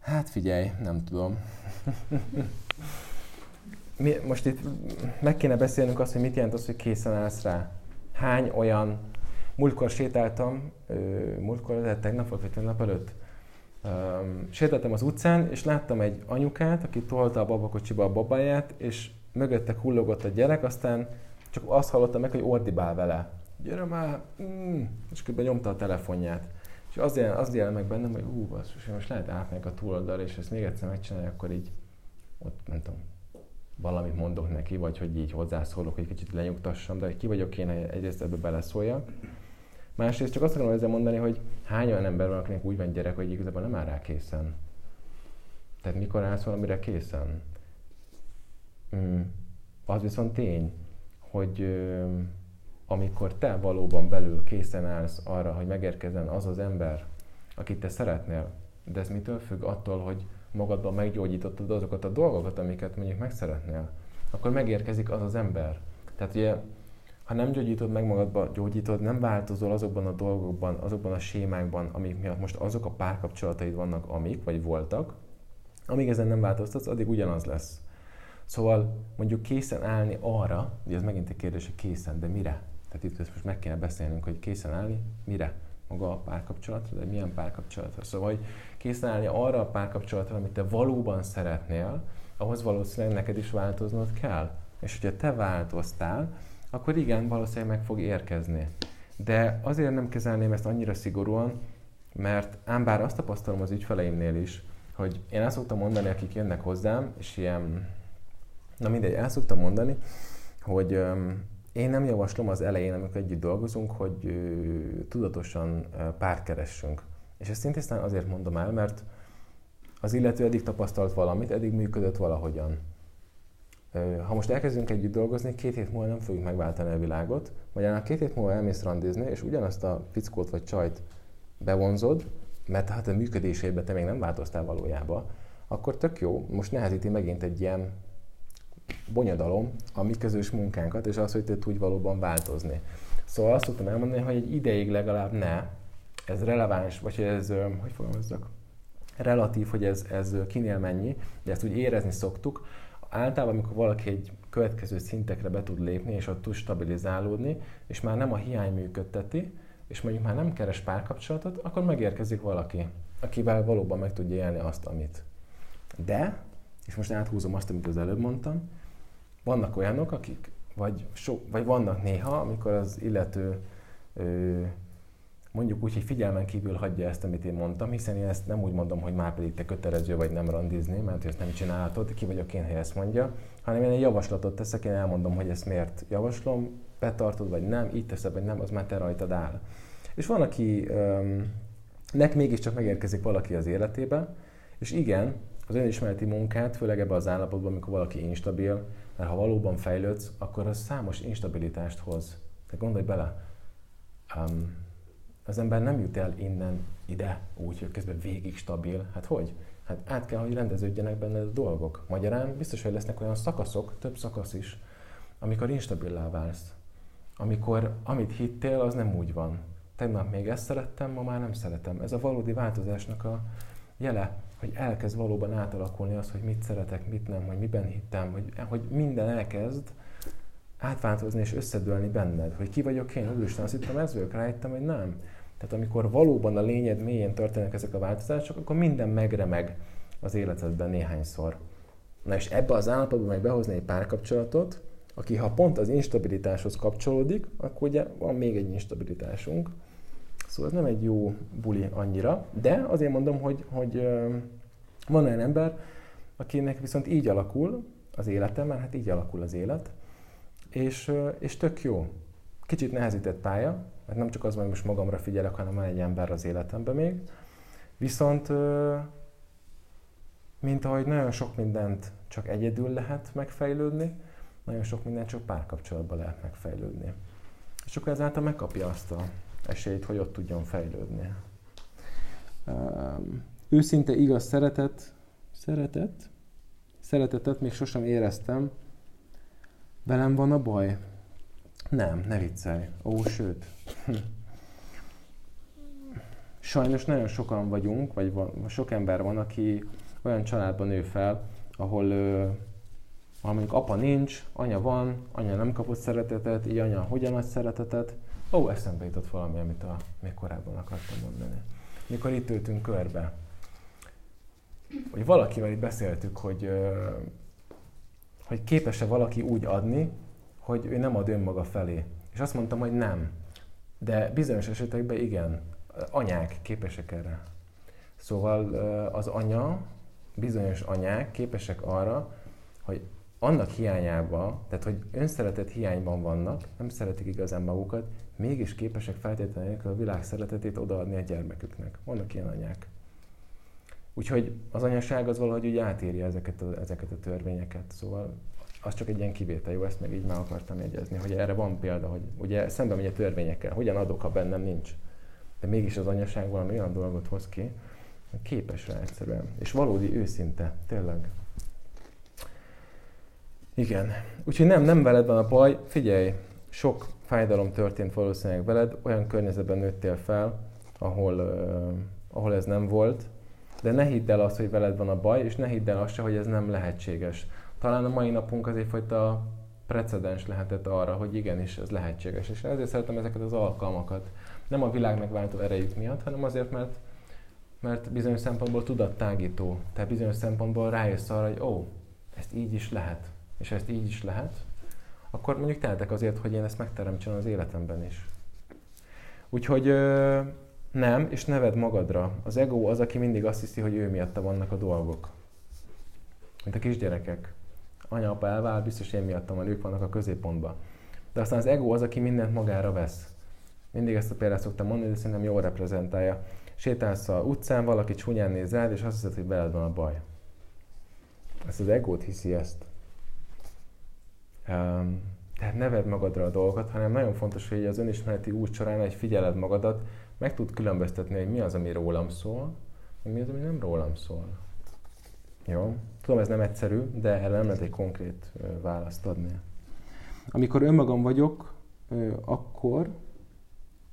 Hát figyelj, nem tudom. (laughs) Mi, most itt meg kéne beszélnünk azt, hogy mit jelent az, hogy készen állsz rá. Hány olyan... Múltkor sétáltam, múltkor, lehet tegnap vagy tegnap előtt, Um, sétáltam az utcán, és láttam egy anyukát, aki tolta a babakocsiba a babáját, és mögötte hullogott a gyerek, aztán csak azt hallottam meg, hogy ordibál vele. Gyere már! Mm, és kb. nyomta a telefonját. És az jel, az jel meg bennem, hogy ú, basszus, most lehet átmegyek a túloldalra, és ezt még egyszer megcsinálja, akkor így ott, nem tudom, valamit mondok neki, vagy hogy így hozzászólok, hogy kicsit lenyugtassam, de ki vagyok, kéne egyrészt ebbe beleszóljak. Másrészt csak azt akarom ezzel mondani, hogy hány olyan ember van, akinek úgy van gyerek, hogy igazából nem áll rá készen. Tehát mikor állsz valamire készen? Mm. Az viszont tény, hogy ö, amikor te valóban belül készen állsz arra, hogy megérkezzen az az ember, akit te szeretnél, de ez mitől függ? Attól, hogy magadban meggyógyítottad azokat a dolgokat, amiket mondjuk megszeretnél, akkor megérkezik az az ember. Tehát ugye ha nem gyógyítod meg magadba, gyógyítod, nem változol azokban a dolgokban, azokban a sémákban, amik miatt most azok a párkapcsolataid vannak, amik, vagy voltak, amíg ezen nem változtatsz, addig ugyanaz lesz. Szóval mondjuk készen állni arra, ugye ez megint egy kérdés, hogy készen, de mire? Tehát itt most meg kéne beszélnünk, hogy készen állni, mire? Maga a párkapcsolatra, de milyen párkapcsolatra? Szóval, hogy készen állni arra a párkapcsolatra, amit te valóban szeretnél, ahhoz valószínűleg neked is változnod kell. És hogyha te változtál, akkor igen, valószínűleg meg fog érkezni. De azért nem kezelném ezt annyira szigorúan, mert ám bár azt tapasztalom az ügyfeleimnél is, hogy én el szoktam mondani, akik jönnek hozzám, és ilyen, na mindegy, el szoktam mondani, hogy öm, én nem javaslom az elején, amikor együtt dolgozunk, hogy tudatosan ö, párt keressünk. És ezt szintén azért mondom el, mert az illető eddig tapasztalt valamit, eddig működött valahogyan ha most elkezdünk együtt dolgozni, két hét múlva nem fogjuk megváltani a világot, vagy a két hét múlva elmész randizni, és ugyanazt a fickót vagy csajt bevonzod, mert hát a működésében te még nem változtál valójában, akkor tök jó, most nehezíti megint egy ilyen bonyodalom a mi közös munkánkat, és az, hogy te tudj valóban változni. Szóval azt tudtam elmondani, hogy egy ideig legalább ne, ez releváns, vagy ez, hogy fogalmazzak, relatív, hogy ez, ez kinél mennyi, de ezt úgy érezni szoktuk. Általában, amikor valaki egy következő szintekre be tud lépni, és ott tud stabilizálódni, és már nem a hiány működteti, és mondjuk már nem keres párkapcsolatot, akkor megérkezik valaki, akivel valóban meg tudja élni azt, amit. De, és most áthúzom azt, amit az előbb mondtam, vannak olyanok, akik, vagy, so, vagy vannak néha, amikor az illető ö, mondjuk úgy, hogy figyelmen kívül hagyja ezt, amit én mondtam, hiszen én ezt nem úgy mondom, hogy már pedig te kötelező vagy nem randizni, mert ezt nem csinálhatod, ki vagyok én, hogy ezt mondja, hanem én egy javaslatot teszek, én elmondom, hogy ezt miért javaslom, betartod vagy nem, így teszed vagy nem, az már te rajtad áll. És van, aki um, nek mégiscsak megérkezik valaki az életébe, és igen, az önismereti munkát, főleg ebben az állapotban, amikor valaki instabil, mert ha valóban fejlődsz, akkor az számos instabilitást hoz. Te gondolj bele, um, az ember nem jut el innen ide úgy, hogy közben végig stabil. Hát hogy? Hát át kell, hogy rendeződjenek benne a dolgok. Magyarán biztos, hogy lesznek olyan szakaszok, több szakasz is, amikor instabilá válsz. Amikor amit hittél, az nem úgy van. Tegnap még ezt szerettem, ma már nem szeretem. Ez a valódi változásnak a jele, hogy elkezd valóban átalakulni az, hogy mit szeretek, mit nem, hogy miben hittem, hogy, hogy minden elkezd átváltozni és összedőlni benned, hogy ki vagyok én, úristen, azt hittem ez vagyok, rájöttem, hogy nem. Tehát amikor valóban a lényed mélyén történnek ezek a változások, akkor minden megremeg az életedben néhányszor. Na és ebbe az állapotban meg behozni egy párkapcsolatot, aki ha pont az instabilitáshoz kapcsolódik, akkor ugye van még egy instabilitásunk. Szóval ez nem egy jó buli annyira, de azért mondom, hogy, hogy van olyan ember, akinek viszont így alakul az élete, mert hát így alakul az élet, és, és tök jó. Kicsit nehezített pálya, mert nem csak az, hogy most magamra figyelek, hanem van egy ember az életemben még. Viszont, mint ahogy nagyon sok mindent csak egyedül lehet megfejlődni, nagyon sok mindent csak párkapcsolatban lehet megfejlődni. És akkor ezáltal megkapja azt a esélyt, hogy ott tudjon fejlődni. Um, őszinte igaz szeretet, szeretet, szeretetet még sosem éreztem. Velem van a baj? Nem, ne viccelj. Ó, sőt. (laughs) Sajnos nagyon sokan vagyunk, vagy van, sok ember van, aki olyan családban nő fel, ahol, ahol mondjuk apa nincs, anya van, anya nem kapott szeretetet, így anya hogyan ad szeretetet. Ó, eszembe jutott valami, amit a, még korábban akartam mondani. Mikor itt ültünk körbe, hogy valakivel itt beszéltük, hogy, hogy képes-e valaki úgy adni, hogy ő nem ad önmaga felé. És azt mondtam, hogy nem. De bizonyos esetekben igen. Anyák képesek erre. Szóval az anya, bizonyos anyák képesek arra, hogy annak hiányába, tehát hogy önszeretet hiányban vannak, nem szeretik igazán magukat, mégis képesek feltétlenül a világ szeretetét odaadni a gyermeküknek. Vannak ilyen anyák. Úgyhogy az anyaság az valahogy úgy átírja ezeket a, ezeket a törvényeket. Szóval az csak egy ilyen kivétel, jó, ezt meg így már akartam jegyezni, hogy erre van példa, hogy ugye szembe megy a törvényekkel, hogyan adok, ha bennem nincs. De mégis az anyaság valami olyan dolgot hoz ki, képes rá egyszerűen. És valódi őszinte, tényleg. Igen. Úgyhogy nem, nem veled van a baj, figyelj, sok fájdalom történt valószínűleg veled, olyan környezetben nőttél fel, ahol, uh, ahol ez nem volt, de ne hidd el azt, hogy veled van a baj, és ne hidd el azt se, hogy ez nem lehetséges talán a mai napunk az egyfajta precedens lehetett arra, hogy igenis ez lehetséges. És ezért szeretem ezeket az alkalmakat. Nem a világ megváltó erejük miatt, hanem azért, mert, mert bizonyos szempontból tudattágító. Tehát bizonyos szempontból rájössz arra, hogy ó, ezt így is lehet, és ezt így is lehet, akkor mondjuk tehetek azért, hogy én ezt megteremtsem az életemben is. Úgyhogy nem, és neved magadra. Az ego az, aki mindig azt hiszi, hogy ő miatta vannak a dolgok. Mint a kisgyerekek anya, apa elvált, biztos én miattam van, ők vannak a középpontban. De aztán az ego az, aki mindent magára vesz. Mindig ezt a példát szoktam mondani, de szerintem jól reprezentálja. Sétálsz a utcán, valaki csúnyán néz rád, és azt hiszed, hogy veled van a baj. Ezt az egót hiszi ezt. Tehát neved magadra a dolgokat, hanem nagyon fontos, hogy az önismereti út során egy figyeled magadat, meg tud különböztetni, hogy mi az, ami rólam szól, mi az, ami nem rólam szól. Jó? Tudom, ez nem egyszerű, de erre nem lehet egy konkrét választ adni. Amikor önmagam vagyok, akkor,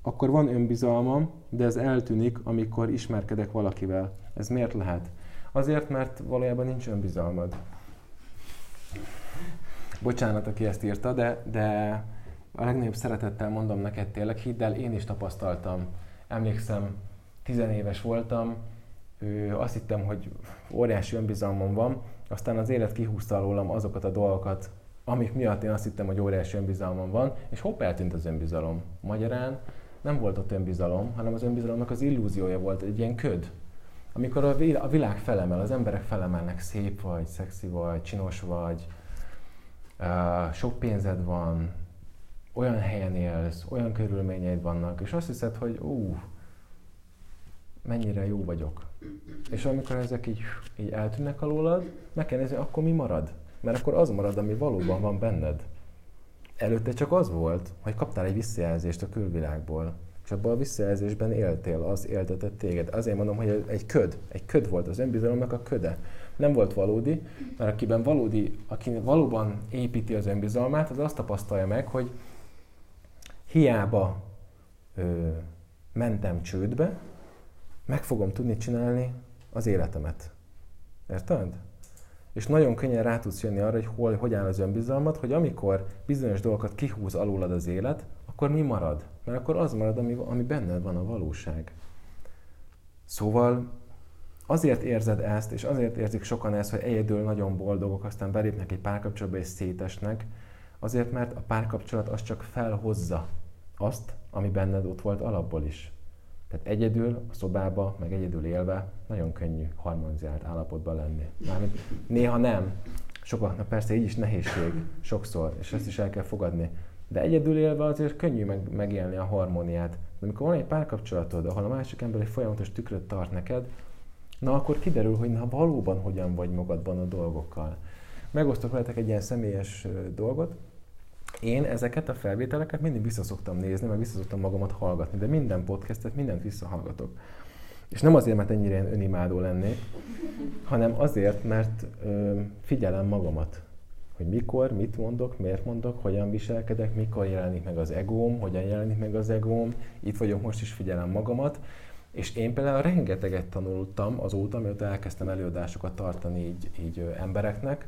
akkor van önbizalmam, de ez eltűnik, amikor ismerkedek valakivel. Ez miért lehet? Azért, mert valójában nincs önbizalmad. Bocsánat, aki ezt írta, de, de a legnagyobb szeretettel mondom neked tényleg, hidd el, én is tapasztaltam. Emlékszem, tizenéves voltam, azt hittem, hogy óriási önbizalmam van, aztán az élet kihúzta rólam azokat a dolgokat, amik miatt én azt hittem, hogy óriási önbizalmam van, és hopp, eltűnt az önbizalom. Magyarán nem volt ott önbizalom, hanem az önbizalomnak az illúziója volt, egy ilyen köd. Amikor a világ felemel, az emberek felemelnek, szép vagy, szexi vagy, csinos vagy, sok pénzed van, olyan helyen élsz, olyan körülményeid vannak, és azt hiszed, hogy ú, mennyire jó vagyok. És amikor ezek így, így eltűnnek alólad, meg kell nézni, akkor mi marad? Mert akkor az marad, ami valóban van benned. Előtte csak az volt, hogy kaptál egy visszajelzést a külvilágból, és abban a visszajelzésben éltél, az éltetett téged. Azért mondom, hogy egy köd, egy köd volt az önbizalomnak a köde. Nem volt valódi, mert akiben valódi, aki valóban építi az önbizalmát, az azt tapasztalja meg, hogy hiába ö, mentem csődbe, meg fogom tudni csinálni az életemet. Érted? És nagyon könnyen rá tudsz jönni arra, hogy hol, hogy áll az önbizalmat, hogy amikor bizonyos dolgokat kihúz alulad az élet, akkor mi marad? Mert akkor az marad, ami, ami benned van a valóság. Szóval azért érzed ezt, és azért érzik sokan ezt, hogy egyedül nagyon boldogok, aztán belépnek egy párkapcsolatba és szétesnek, azért, mert a párkapcsolat az csak felhozza azt, ami benned ott volt alapból is. Tehát egyedül, a szobába, meg egyedül élve nagyon könnyű harmonizált állapotban lenni. Mármint néha nem. Sokaknak persze így is nehézség, sokszor, és ezt is el kell fogadni. De egyedül élve azért könnyű meg, megélni a harmóniát. De amikor van egy párkapcsolatod, ahol a másik ember egy folyamatos tükröt tart neked, na akkor kiderül, hogy na valóban hogyan vagy magadban a dolgokkal. Megosztok veletek egy ilyen személyes dolgot. Én ezeket a felvételeket mindig vissza szoktam nézni, meg vissza szoktam magamat hallgatni, de minden podcastet, mindent visszahallgatok. És nem azért, mert ennyire önimádó lennék, hanem azért, mert ö, figyelem magamat hogy mikor, mit mondok, miért mondok, hogyan viselkedek, mikor jelenik meg az egóm, hogyan jelenik meg az egóm, itt vagyok most is figyelem magamat, és én például rengeteget tanultam azóta, mióta elkezdtem előadásokat tartani így, így embereknek,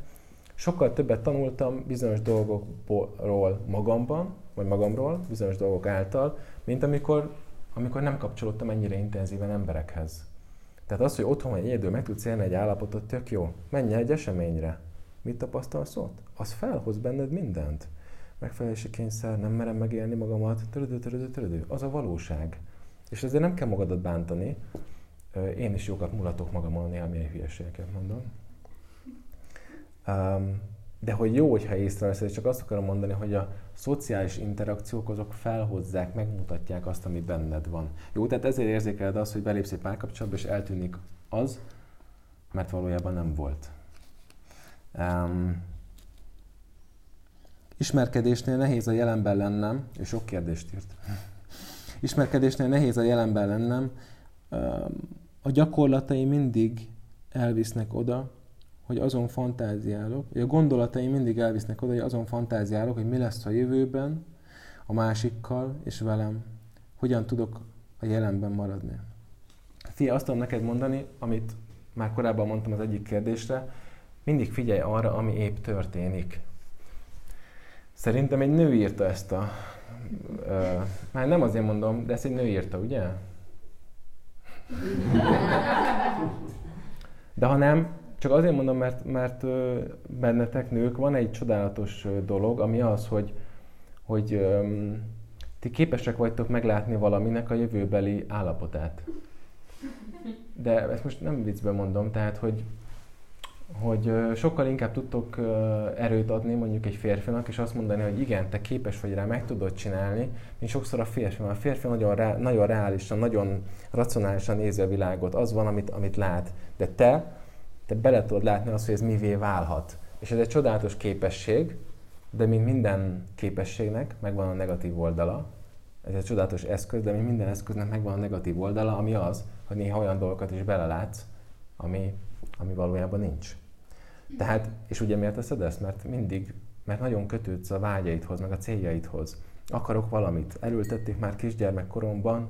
sokkal többet tanultam bizonyos dolgokról magamban, vagy magamról, bizonyos dolgok által, mint amikor, amikor nem kapcsolódtam ennyire intenzíven emberekhez. Tehát az, hogy otthon vagy egyedül meg tudsz élni egy állapotot, tök jó. Menj egy eseményre, Mit tapasztalsz ott? Az felhoz benned mindent. Megfelelési kényszer, nem merem megélni magamat, törödő, törödő, törödő. Az a valóság. És ezért nem kell magadat bántani. Én is jókat mulatok magamon, néha milyen hülyeségeket mondom. de hogy jó, hogyha észreveszed, csak azt akarom mondani, hogy a szociális interakciók azok felhozzák, megmutatják azt, ami benned van. Jó, tehát ezért érzékeled azt, hogy belépsz egy párkapcsolatba, és eltűnik az, mert valójában nem volt. Um, ismerkedésnél nehéz a jelenben lennem, és sok kérdést írt. Ismerkedésnél nehéz a jelenben lennem, a gyakorlatai mindig elvisznek oda, hogy azon fantáziálok, vagy a gondolatai mindig elvisznek oda, hogy azon fantáziálok, hogy mi lesz a jövőben a másikkal és velem, hogyan tudok a jelenben maradni. Fia, azt tudom neked mondani, amit már korábban mondtam az egyik kérdésre, mindig figyelj arra, ami épp történik. Szerintem egy nő írta ezt a... Már nem azért mondom, de ezt egy nő írta, ugye? De ha nem, csak azért mondom, mert, mert bennetek nők van egy csodálatos dolog, ami az, hogy, hogy um, ti képesek vagytok meglátni valaminek a jövőbeli állapotát. De ezt most nem viccben mondom, tehát, hogy hogy sokkal inkább tudtok erőt adni mondjuk egy férfinak, és azt mondani, hogy igen, te képes vagy rá, meg tudod csinálni, mint sokszor a férfi. Mert a férfi nagyon, rá, nagyon reálisan, nagyon racionálisan nézi a világot, az van, amit, amit lát. De te, te bele tudod látni azt, hogy ez mivé válhat. És ez egy csodálatos képesség, de mint minden képességnek megvan a negatív oldala, ez egy csodálatos eszköz, de mint minden eszköznek megvan a negatív oldala, ami az, hogy néha olyan dolgokat is belelátsz, ami, ami valójában nincs. Tehát, és ugye miért teszed ezt? Mert mindig, mert nagyon kötődsz a vágyaidhoz, meg a céljaidhoz. Akarok valamit. Elültették már kisgyermekkoromban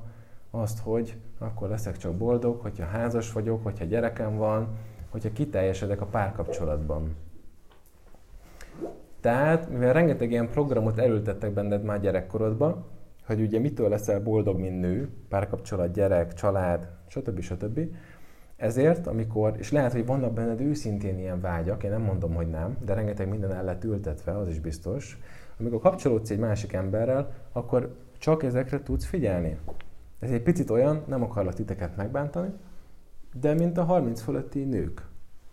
azt, hogy akkor leszek csak boldog, hogyha házas vagyok, hogyha gyerekem van, hogyha kiteljesedek a párkapcsolatban. Tehát, mivel rengeteg ilyen programot elültettek benned már gyerekkorodban, hogy ugye mitől leszel boldog, mint nő, párkapcsolat, gyerek, család, stb. stb. Ezért, amikor, és lehet, hogy vannak benned őszintén ilyen vágyak, én nem mondom, hogy nem, de rengeteg minden el lett ültetve, az is biztos. Amikor kapcsolódsz egy másik emberrel, akkor csak ezekre tudsz figyelni. Ez egy picit olyan, nem akarlak titeket megbántani, de mint a 30 fölötti nők,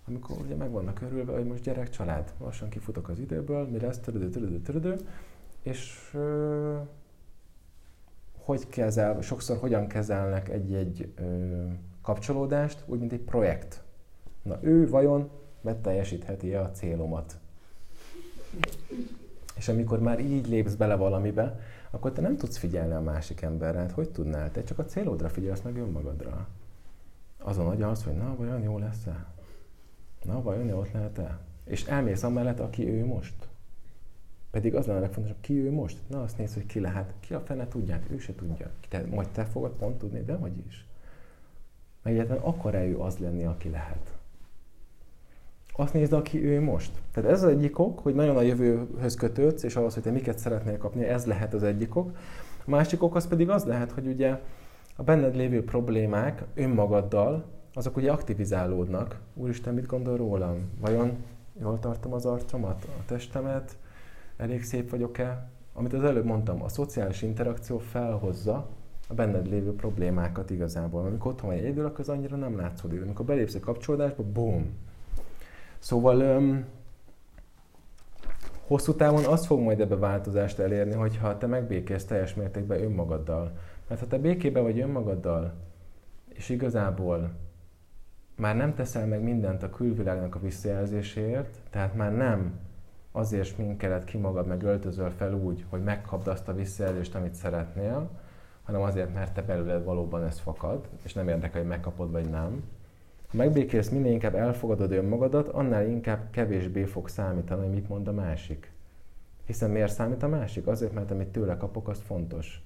amikor ugye meg vannak örülve, hogy most gyerek, család, lassan kifutok az időből, mi lesz, törödő, törödő, törödő, és ö, hogy kezel, sokszor hogyan kezelnek egy-egy ö, kapcsolódást, úgy, mint egy projekt. Na ő vajon beteljesítheti-e a célomat? És amikor már így lépsz bele valamibe, akkor te nem tudsz figyelni a másik emberre. Hát hogy tudnál? Te csak a célodra figyelsz meg önmagadra. Azon agyalsz, hogy na, vajon jó lesz-e? Na, vajon ott lehet-e? És elmész amellett, aki ő most. Pedig az lenne a legfontosabb, ki ő most? Na, azt néz, hogy ki lehet. Ki a fene tudják, ő se tudja. Te, majd te fogod pont tudni, de hogy is. Meg egyáltalán akar-e ő az lenni, aki lehet? Azt nézd, aki ő most. Tehát ez az egyik ok, hogy nagyon a jövőhöz kötődsz, és ahhoz, hogy te miket szeretnél kapni, ez lehet az egyik ok. A másik ok az pedig az lehet, hogy ugye a benned lévő problémák önmagaddal, azok ugye aktivizálódnak. Úristen, mit gondol rólam? Vajon jól tartom az arcomat, a testemet? Elég szép vagyok-e? Amit az előbb mondtam, a szociális interakció felhozza a benned lévő problémákat igazából. Amikor otthon vagy egyedül, akkor az annyira nem látszódik. Amikor belépsz a kapcsolódásba, boom! Szóval öm, hosszú távon az fog majd ebbe változást elérni, hogyha te megbékélsz teljes mértékben önmagaddal. Mert ha te békében vagy önmagaddal, és igazából már nem teszel meg mindent a külvilágnak a visszajelzéséért, tehát már nem azért sminkeled ki magad, meg öltözöl fel úgy, hogy megkapd azt a visszajelzést, amit szeretnél, hanem azért, mert te belőled valóban ez fakad, és nem érdekel, hogy megkapod vagy nem. Ha megbékélsz, minél inkább elfogadod önmagadat, annál inkább kevésbé fog számítani, hogy mit mond a másik. Hiszen miért számít a másik? Azért, mert amit tőle kapok, az fontos.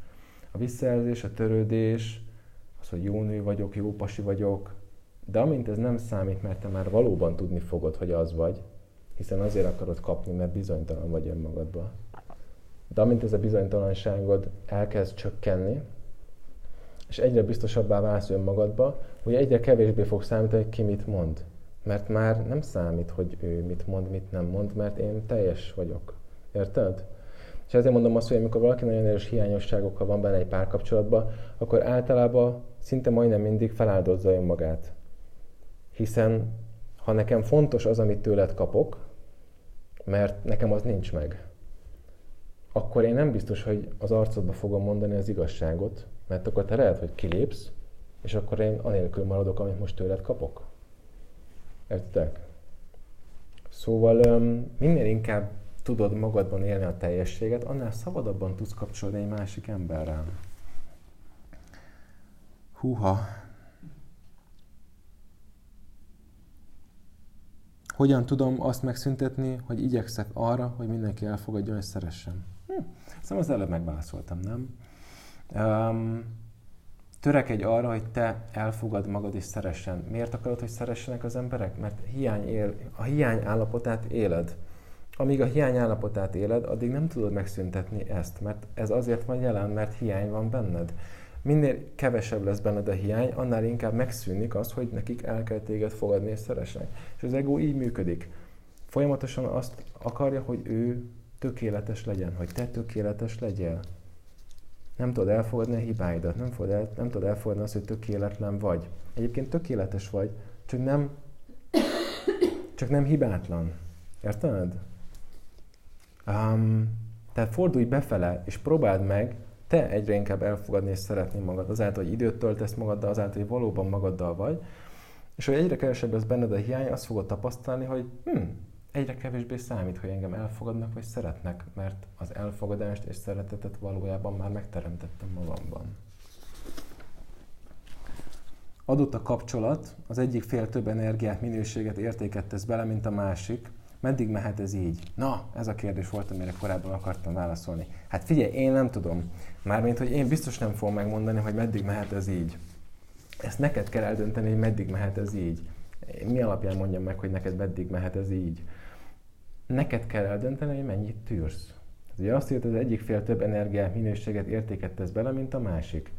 A visszajelzés, a törődés, az, hogy jó nő vagyok, jó pasi vagyok, de amint ez nem számít, mert te már valóban tudni fogod, hogy az vagy, hiszen azért akarod kapni, mert bizonytalan vagy önmagadban. De amint ez a bizonytalanságod elkezd csökkenni, és egyre biztosabbá válsz önmagadba, hogy egyre kevésbé fog számítani, hogy ki mit mond. Mert már nem számít, hogy ő mit mond, mit nem mond, mert én teljes vagyok. Érted? És ezért mondom azt, hogy amikor valaki nagyon erős hiányosságokkal van benne egy párkapcsolatban, akkor általában szinte majdnem mindig feláldozza önmagát. Hiszen ha nekem fontos az, amit tőled kapok, mert nekem az nincs meg, akkor én nem biztos, hogy az arcodba fogom mondani az igazságot, mert akkor te lehet, hogy kilépsz, és akkor én anélkül maradok, amit most tőled kapok. Értitek? Szóval minél inkább tudod magadban élni a teljességet, annál szabadabban tudsz kapcsolni egy másik emberrel. Húha. Hogyan tudom azt megszüntetni, hogy igyekszek arra, hogy mindenki elfogadjon és szeressen? Hm. Szóval az előbb megválaszoltam, nem? Um, törekedj arra, hogy te elfogad magad és szeressen. Miért akarod, hogy szeressenek az emberek? Mert hiány él, a hiány állapotát éled. Amíg a hiány állapotát éled, addig nem tudod megszüntetni ezt, mert ez azért van jelen, mert hiány van benned. Minél kevesebb lesz benned a hiány, annál inkább megszűnik az, hogy nekik el kell téged fogadni és szeressenek. És az ego így működik. Folyamatosan azt akarja, hogy ő tökéletes legyen, hogy te tökéletes legyél. Nem tudod elfogadni a hibáidat, nem, tudod el, nem tudod elfogadni azt, hogy tökéletlen vagy. Egyébként tökéletes vagy, csak nem, csak nem hibátlan. Érted? Um, tehát fordulj befele, és próbáld meg te egyre inkább elfogadni és szeretni magad, azáltal, hogy időt töltesz magaddal, azáltal, hogy valóban magaddal vagy, és hogy egyre kevesebb lesz benned a hiány, azt fogod tapasztalni, hogy hm, egyre kevésbé számít, hogy engem elfogadnak vagy szeretnek, mert az elfogadást és szeretetet valójában már megteremtettem magamban. Adott a kapcsolat, az egyik fél több energiát, minőséget, értéket tesz bele, mint a másik. Meddig mehet ez így? Na, ez a kérdés volt, amire korábban akartam válaszolni. Hát figyelj, én nem tudom. Mármint, hogy én biztos nem fogom megmondani, hogy meddig mehet ez így. Ezt neked kell eldönteni, hogy meddig mehet ez így. Mi alapján mondjam meg, hogy neked meddig mehet ez így? Neked kell eldönteni, hogy mennyit tűrsz. Ugye azt írta, hogy az egyik fél több energiát, minőséget, értéket tesz bele, mint a másik.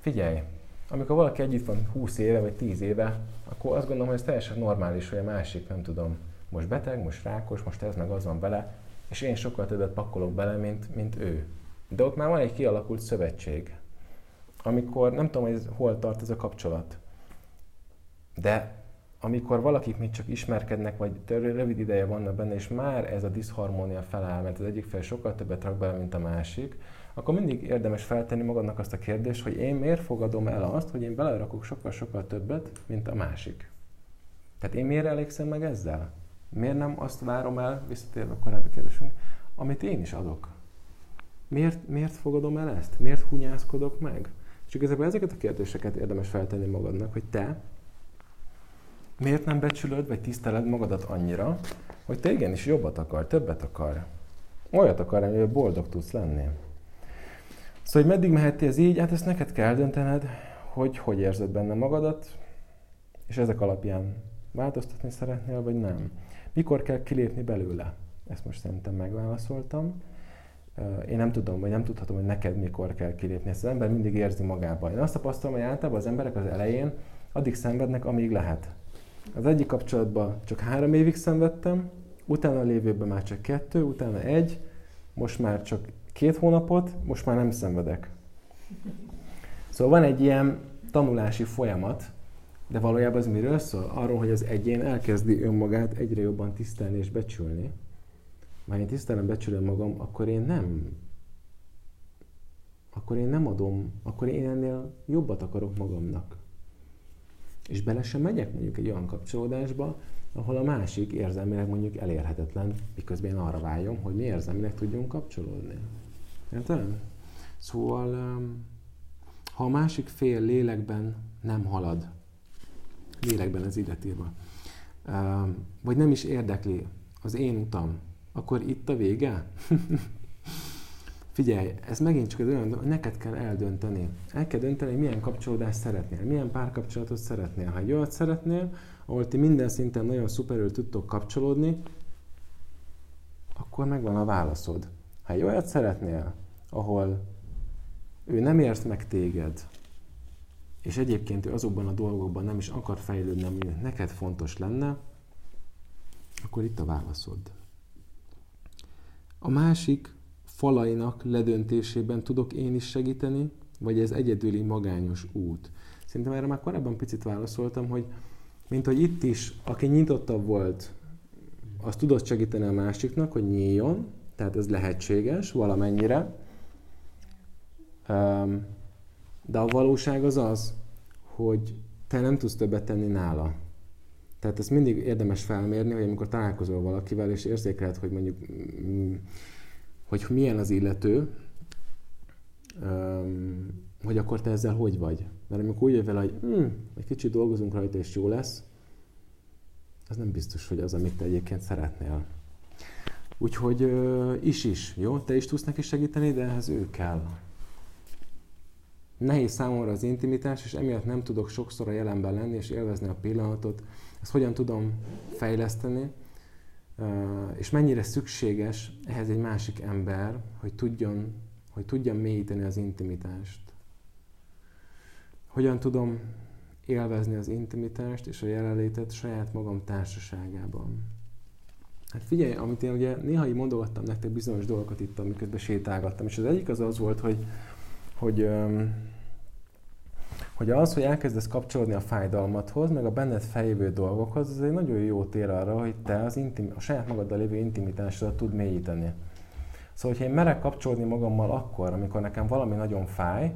Figyelj, amikor valaki együtt van 20 éve vagy 10 éve, akkor azt gondolom, hogy ez teljesen normális, hogy a másik, nem tudom, most beteg, most rákos, most ez meg az van vele, és én sokkal többet pakolok bele, mint, mint ő. De ott már van egy kialakult szövetség, amikor nem tudom, hogy hol tart ez a kapcsolat. De amikor valakik még csak ismerkednek, vagy rövid ideje vannak benne, és már ez a diszharmónia feláll, mert az egyik fel sokkal többet rak bele, mint a másik, akkor mindig érdemes feltenni magadnak azt a kérdést, hogy én miért fogadom el azt, hogy én belerakok sokkal-sokkal többet, mint a másik. Tehát én miért elégszem meg ezzel? Miért nem azt várom el, visszatérve a korábbi kérdésünk, amit én is adok? Miért, miért fogadom el ezt? Miért hunyászkodok meg? És igazából ezeket a kérdéseket érdemes feltenni magadnak, hogy te miért nem becsülöd, vagy tiszteled magadat annyira, hogy te igenis jobbat akar, többet akar. Olyat akar, amivel boldog tudsz lenni. Szóval, hogy meddig meheti ez így, hát ezt neked kell döntened, hogy hogy érzed benne magadat, és ezek alapján változtatni szeretnél, vagy nem. Mikor kell kilépni belőle? Ezt most szerintem megválaszoltam. Én nem tudom, vagy nem tudhatom, hogy neked mikor kell kilépni. Ezt az ember mindig érzi magában. Én azt tapasztalom, hogy általában az emberek az elején addig szenvednek, amíg lehet. Az egyik kapcsolatban csak három évig szenvedtem, utána lévőben már csak kettő, utána egy, most már csak két hónapot, most már nem szenvedek. Szóval van egy ilyen tanulási folyamat, de valójában az miről szól? Arról, hogy az egyén elkezdi önmagát egyre jobban tisztelni és becsülni. Ha én tisztelem, becsülöm magam, akkor én nem akkor én nem adom, akkor én ennél jobbat akarok magamnak. És bele sem megyek mondjuk egy olyan kapcsolódásba, ahol a másik érzelmileg mondjuk elérhetetlen, miközben én arra vágyom, hogy mi érzelmileg tudjunk kapcsolódni. Érted? Szóval, ha a másik fél lélekben nem halad, lélekben az illetében, vagy nem is érdekli az én utam, akkor itt a vége? (laughs) Figyelj, ez megint csak egy olyan, neked kell eldönteni. El kell dönteni, hogy milyen kapcsolódást szeretnél, milyen párkapcsolatot szeretnél. Ha egy olyat szeretnél, ahol ti minden szinten nagyon szuperül tudtok kapcsolódni, akkor megvan a válaszod. Ha egy olyat szeretnél, ahol ő nem ért meg téged, és egyébként ő azokban a dolgokban nem is akar fejlődni, ami neked fontos lenne, akkor itt a válaszod. A másik falainak ledöntésében tudok én is segíteni, vagy ez egyedüli magányos út? Szerintem erre már korábban picit válaszoltam, hogy mint hogy itt is, aki nyitottabb volt, az tudott segíteni a másiknak, hogy nyíljon, tehát ez lehetséges valamennyire, de a valóság az az, hogy te nem tudsz többet tenni nála. Tehát ezt mindig érdemes felmérni, hogy amikor találkozol valakivel, és érzékeled, hogy mondjuk mm, hogy milyen az illető, hogy akkor te ezzel hogy vagy. Mert amikor úgy jöjj vele, hogy hm, egy kicsit dolgozunk rajta, és jó lesz, az nem biztos, hogy az, amit te egyébként szeretnél. Úgyhogy is-is, jó? Te is tudsz neki segíteni, de ehhez ő kell. Nehéz számomra az intimitás, és emiatt nem tudok sokszor a jelenben lenni és élvezni a pillanatot. Ezt hogyan tudom fejleszteni? És mennyire szükséges ehhez egy másik ember, hogy tudjon, hogy tudjam mélyíteni az intimitást. Hogyan tudom élvezni az intimitást és a jelenlétet saját magam társaságában. Hát figyelj, amit én ugye néha így mondogattam nektek bizonyos dolgokat itt, amiket sétálgattam, és az egyik az az volt, hogy, hogy, hogy az, hogy elkezdesz kapcsolódni a fájdalmathoz, meg a benned feljövő dolgokhoz, az egy nagyon jó tér arra, hogy te az intim, a saját magaddal lévő intimitásodat tud mélyíteni. Szóval, hogyha én merek kapcsolódni magammal akkor, amikor nekem valami nagyon fáj,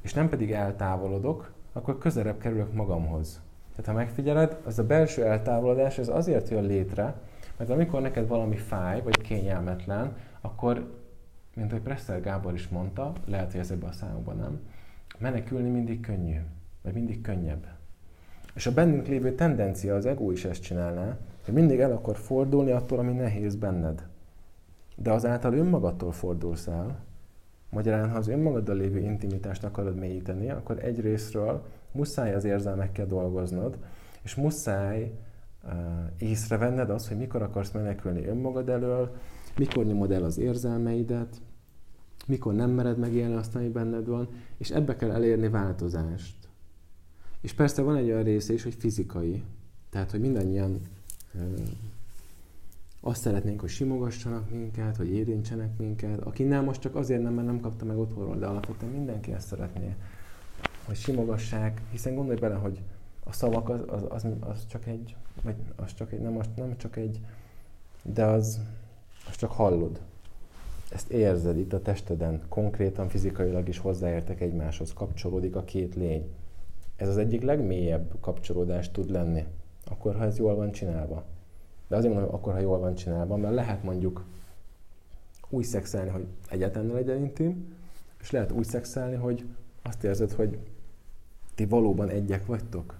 és nem pedig eltávolodok, akkor közelebb kerülök magamhoz. Tehát ha megfigyeled, az a belső eltávolodás ez azért jön létre, Mert amikor neked valami fáj, vagy kényelmetlen, akkor, mint ahogy Presser Gábor is mondta, lehet, hogy ez ebben a számokban nem, menekülni mindig könnyű, vagy mindig könnyebb. És a bennünk lévő tendencia, az ego is ezt csinálná, hogy mindig el akar fordulni attól, ami nehéz benned. De azáltal önmagadtól fordulsz el, magyarán, ha az önmagaddal lévő intimitást akarod mélyíteni, akkor egyrésztről muszáj az érzelmekkel dolgoznod, és muszáj uh, észrevenned azt, hogy mikor akarsz menekülni önmagad elől, mikor nyomod el az érzelmeidet, mikor nem mered megélni azt, ami benned van, és ebbe kell elérni változást. És persze van egy olyan része is, hogy fizikai. Tehát, hogy mindannyian azt szeretnénk, hogy simogassanak minket, hogy érintsenek minket. Aki nem, most csak azért nem, mert nem kapta meg otthonról, de alapvetően mindenki ezt szeretné, hogy simogassák, hiszen gondolj bele, hogy a szavak az, az, az, az csak egy, vagy az csak egy, nem, az nem csak egy, de az, az csak hallod. Ezt érzed itt a testeden, konkrétan, fizikailag is hozzáértek egymáshoz, kapcsolódik a két lény. Ez az egyik legmélyebb kapcsolódás tud lenni, akkor, ha ez jól van csinálva. De azért mondom, akkor, ha jól van csinálva, mert lehet mondjuk úgy szexelni, hogy egyáltalán ne legyen intim, és lehet úgy szexelni, hogy azt érzed, hogy ti valóban egyek vagytok.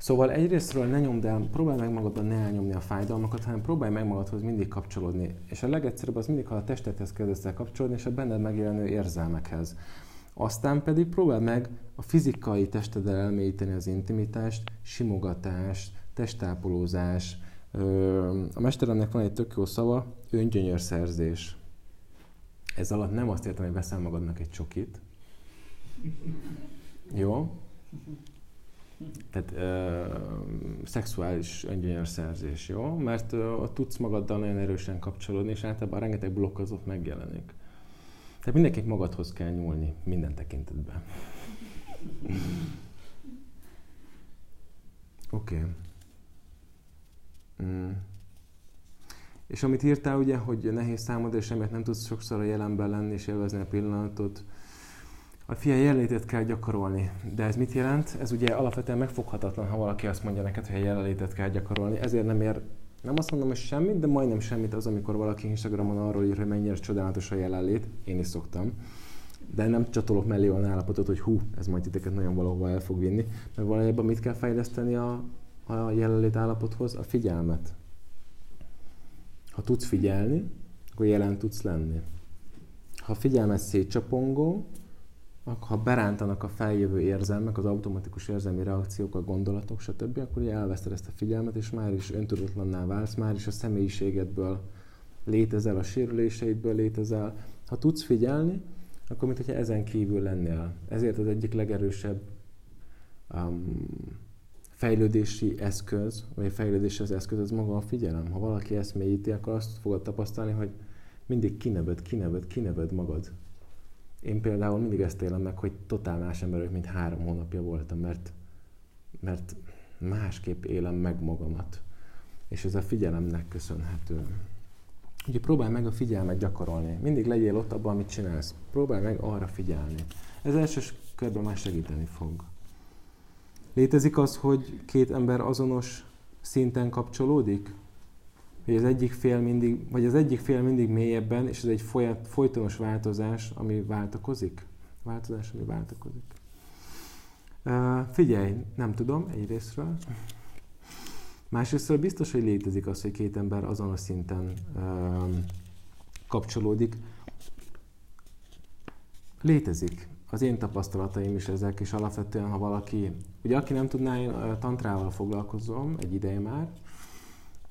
Szóval egyrésztről ne nyomd el, próbálj meg magadban ne elnyomni a fájdalmakat, hanem próbálj meg magadhoz mindig kapcsolódni. És a legegyszerűbb az mindig, ha a testethez kezdesz el kapcsolódni, és a benned megjelenő érzelmekhez. Aztán pedig próbálj meg a fizikai testeddel elmélyíteni az intimitást, simogatás, testápolózás. A mesteremnek van egy tök jó szava, öngyönyörszerzés. Ez alatt nem azt értem, hogy veszel magadnak egy csokit. Jó? Tehát ö, szexuális öngyönyörszerzés, jó? Mert ö, ott tudsz magaddal nagyon erősen kapcsolódni, és általában rengeteg blokkozat megjelenik. Tehát mindenkinek magadhoz kell nyúlni minden tekintetben. (laughs) Oké. Okay. Mm. És amit írtál ugye, hogy nehéz számodra, és emiatt nem tudsz sokszor a jelenben lenni és élvezni a pillanatot, a fia jelenlétet kell gyakorolni. De ez mit jelent? Ez ugye alapvetően megfoghatatlan, ha valaki azt mondja neked, hogy a jelenlétet kell gyakorolni. Ezért nem ér, nem azt mondom, hogy semmit, de majdnem semmit az, amikor valaki Instagramon arról ír, hogy mennyire csodálatos a jelenlét. Én is szoktam. De nem csatolok mellé olyan állapotot, hogy hú, ez majd titeket nagyon valahova el fog vinni. Mert valójában mit kell fejleszteni a, a jelenlét állapothoz? A figyelmet. Ha tudsz figyelni, akkor jelen tudsz lenni. Ha figyelmet szétcsapongó, ha berántanak a feljövő érzelmek, az automatikus érzelmi reakciók, a gondolatok, stb., akkor ugye elveszted ezt a figyelmet, és már is öntudatlanná válsz, már is a személyiségedből létezel, a sérüléseidből létezel. Ha tudsz figyelni, akkor mintha ezen kívül lennél. Ezért az egyik legerősebb um, fejlődési eszköz, vagy fejlődési az eszköz, az maga a figyelem. Ha valaki ezt mélyíti, akkor azt fogod tapasztalni, hogy mindig kineved, kineved, kineved magad én például mindig ezt élem meg, hogy totál más ember vagyok, mint három hónapja voltam, mert, mert másképp élem meg magamat. És ez a figyelemnek köszönhető. Ugye próbálj meg a figyelmet gyakorolni. Mindig legyél ott abban, amit csinálsz. Próbálj meg arra figyelni. Ez első körben már segíteni fog. Létezik az, hogy két ember azonos szinten kapcsolódik? Hogy az egyik fél mindig, vagy az egyik fél mindig mélyebben, és ez egy folytonos változás, ami váltakozik. Változás, ami váltakozik. Uh, figyelj, nem tudom, egyrésztről. Másrésztről biztos, hogy létezik az, hogy két ember azon a szinten uh, kapcsolódik. Létezik. Az én tapasztalataim is ezek, és alapvetően, ha valaki, ugye aki nem tudná, én tantrával foglalkozom egy ideje már,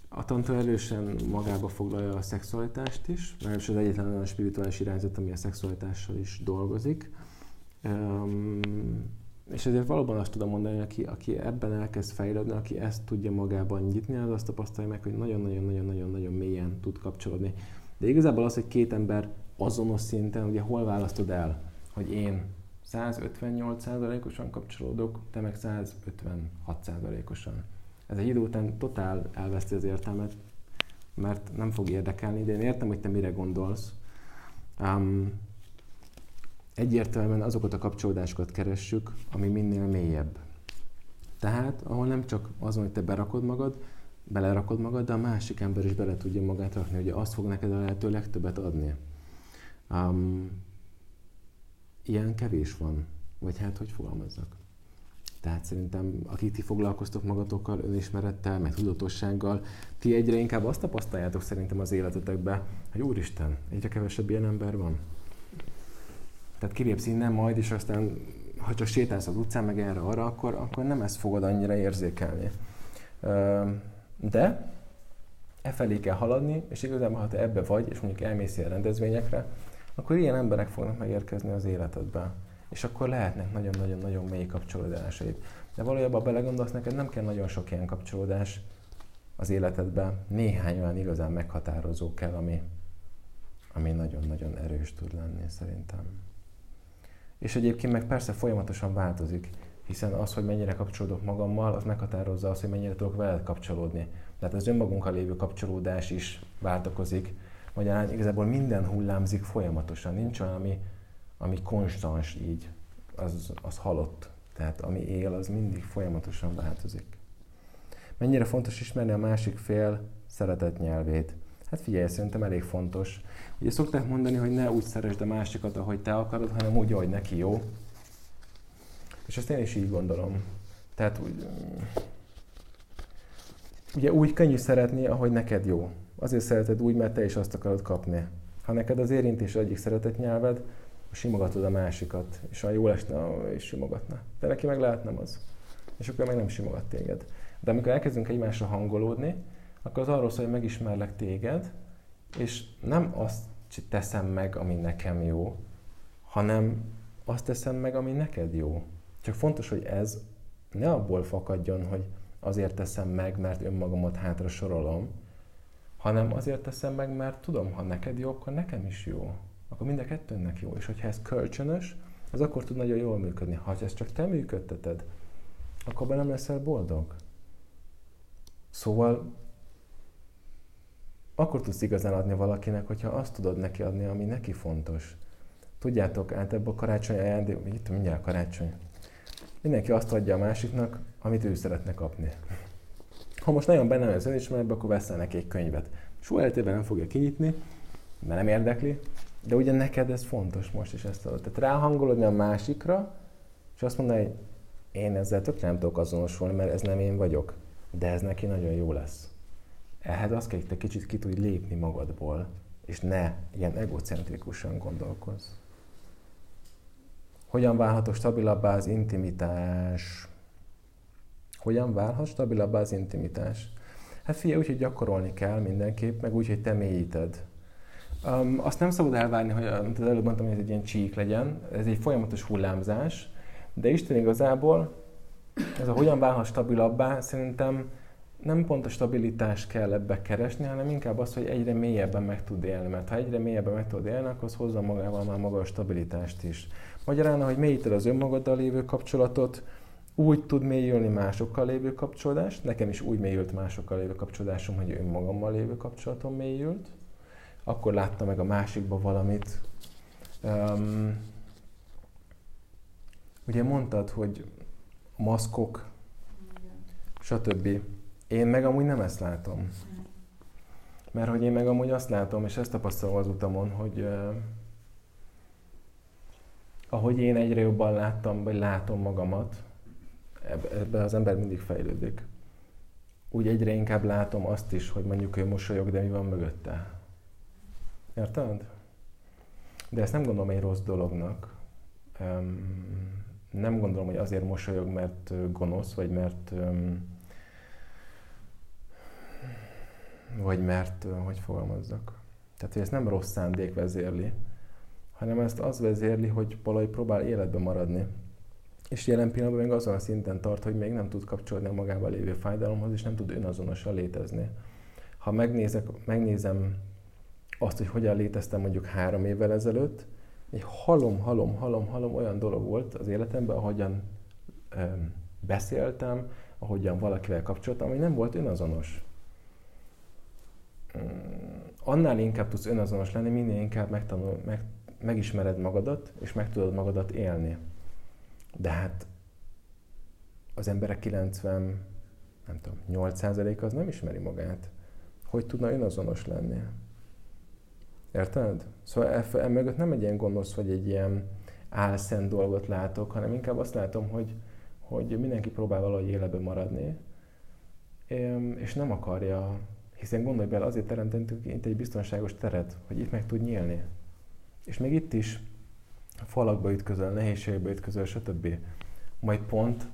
a tantra erősen magába foglalja a szexualitást is, mert az egyetlen olyan spirituális irányzat, ami a szexualitással is dolgozik. Um, és ezért valóban azt tudom mondani, aki, aki ebben elkezd fejlődni, aki ezt tudja magában nyitni, az azt tapasztalja meg, hogy nagyon-nagyon-nagyon-nagyon-nagyon mélyen tud kapcsolódni. De igazából az, hogy két ember azonos szinten, ugye hol választod el, hogy én 158%-osan kapcsolódok, te meg 156%-osan ez egy idő után totál elveszti az értelmet, mert nem fog érdekelni, de én értem, hogy te mire gondolsz. Um, egyértelműen azokat a kapcsolódásokat keressük, ami minél mélyebb. Tehát, ahol nem csak azon, hogy te berakod magad, belerakod magad, de a másik ember is bele tudja magát rakni, hogy azt fog neked a lehető legtöbbet adni. Um, ilyen kevés van. Vagy hát, hogy fogalmazzak? Tehát szerintem, akik ti foglalkoztok magatokkal, önismerettel, meg tudatossággal, ti egyre inkább azt tapasztaljátok szerintem az életetekben, hogy úristen, egyre kevesebb ilyen ember van. Tehát kilépsz innen majd, és aztán, ha csak sétálsz az utcán, meg erre-arra, akkor, akkor nem ezt fogod annyira érzékelni. De e felé kell haladni, és igazából, ha te ebbe vagy, és mondjuk elmész ilyen rendezvényekre, akkor ilyen emberek fognak megérkezni az életedbe. És akkor lehetnek nagyon-nagyon-nagyon mély kapcsolódásaid. De valójában belegondolsz, neked nem kell nagyon sok ilyen kapcsolódás az életedben. Néhány olyan igazán meghatározó kell, ami, ami nagyon-nagyon erős tud lenni szerintem. És egyébként meg persze folyamatosan változik, hiszen az, hogy mennyire kapcsolódok magammal, az meghatározza azt, hogy mennyire tudok veled kapcsolódni. Tehát az önmagunkkal lévő kapcsolódás is változik. Magyarán igazából minden hullámzik folyamatosan. Nincs olyan, ami, ami konstans így, az, az halott. Tehát ami él, az mindig folyamatosan változik. Mennyire fontos ismerni a másik fél szeretett nyelvét. Hát figyelj, szerintem elég fontos. Ugye szokták mondani, hogy ne úgy szeresd a másikat, ahogy te akarod, hanem úgy, ahogy neki jó. És ezt én is így gondolom. Tehát úgy, ugye úgy könnyű szeretni, ahogy neked jó. Azért szereted úgy, mert te is azt akarod kapni. Ha neked az érintés egyik szeretett nyelved, simogatod a másikat, és ha jól esne, és simogatna. De neki meg lehet nem az. És akkor meg nem simogat téged. De amikor elkezdünk egymásra hangolódni, akkor az arról szól, hogy megismerlek téged, és nem azt teszem meg, ami nekem jó, hanem azt teszem meg, ami neked jó. Csak fontos, hogy ez ne abból fakadjon, hogy azért teszem meg, mert önmagamat hátra sorolom, hanem azért teszem meg, mert tudom, ha neked jó, akkor nekem is jó. Akkor mind a kettőnek jó. És hogyha ez kölcsönös, az akkor tud nagyon jól működni. Ha ezt csak te működteted, akkor be nem leszel boldog. Szóval akkor tudsz igazán adni valakinek, hogyha azt tudod neki adni, ami neki fontos. Tudjátok, általában a karácsony ajándék, itt mindjárt karácsony, mindenki azt adja a másiknak, amit ő szeretne kapni. Ha most nagyon benne az önismeretben, akkor veszel neki egy könyvet. Soha életében nem fogja kinyitni, mert nem érdekli, de ugye neked ez fontos most is ezt adod. Tehát ráhangolodni a másikra, és azt mondani, hogy én ezzel tökre nem tudok azonosulni, mert ez nem én vagyok, de ez neki nagyon jó lesz. Ehhez azt kell, hogy te kicsit ki tudj lépni magadból, és ne ilyen egocentrikusan gondolkozz. Hogyan válhatok stabilabbá az intimitás? Hogyan válhat stabilabbá az intimitás? Hát figyelj, úgy, hogy gyakorolni kell mindenképp, meg úgy, hogy te mélyíted. Um, azt nem szabad elvárni, hogy az előbb mondtam, hogy ez egy ilyen csík legyen, ez egy folyamatos hullámzás, de Isten igazából ez a hogyan válhat stabilabbá, szerintem nem pont a stabilitást kell ebbe keresni, hanem inkább az, hogy egyre mélyebben meg tud élni. Mert ha egyre mélyebben meg tud élni, akkor az hozza magával már maga a stabilitást is. Magyarán, hogy mélyíted az önmagaddal lévő kapcsolatot, úgy tud mélyülni másokkal lévő kapcsolódás. Nekem is úgy mélyült másokkal lévő kapcsolódásom, hogy önmagammal lévő kapcsolatom mélyült. Akkor láttam meg a másikba valamit. Um, ugye mondtad, hogy maszkok, stb. Én meg amúgy nem ezt látom. Mert hogy én meg amúgy azt látom, és ezt tapasztalom az utamon, hogy uh, ahogy én egyre jobban láttam, vagy látom magamat, ebben az ember mindig fejlődik. Úgy egyre inkább látom azt is, hogy mondjuk ő mosolyog, de mi van mögötte. Érted? De ezt nem gondolom egy rossz dolognak. Um, nem gondolom, hogy azért mosolyog, mert gonosz, vagy mert um, vagy mert, hogy fogalmazzak. Tehát, hogy ezt nem rossz szándék vezérli, hanem ezt az vezérli, hogy valahogy próbál életbe maradni. És jelen pillanatban még azon a szinten tart, hogy még nem tud kapcsolódni a magával lévő fájdalomhoz, és nem tud önazonosan létezni. Ha megnézek, megnézem azt, hogy hogyan léteztem mondjuk három évvel ezelőtt, egy halom, halom, halom, halom olyan dolog volt az életemben, ahogyan öm, beszéltem, ahogyan valakivel kapcsoltam, ami nem volt önazonos annál inkább tudsz önazonos lenni, minél inkább megtanul, meg, megismered magadat, és meg tudod magadat élni. De hát az emberek 90, nem tudom, 8% az nem ismeri magát. Hogy tudna önazonos lenni? Érted? Szóval e, e mögött nem egy ilyen gonosz, vagy egy ilyen álszent dolgot látok, hanem inkább azt látom, hogy, hogy mindenki próbál valahogy életben maradni, és nem akarja, hiszen gondolj bele, azért teremtettünk itt egy biztonságos teret, hogy itt meg tud nyílni. És még itt is falakba ütközöl, nehézségbe ütközöl, stb. Majd pont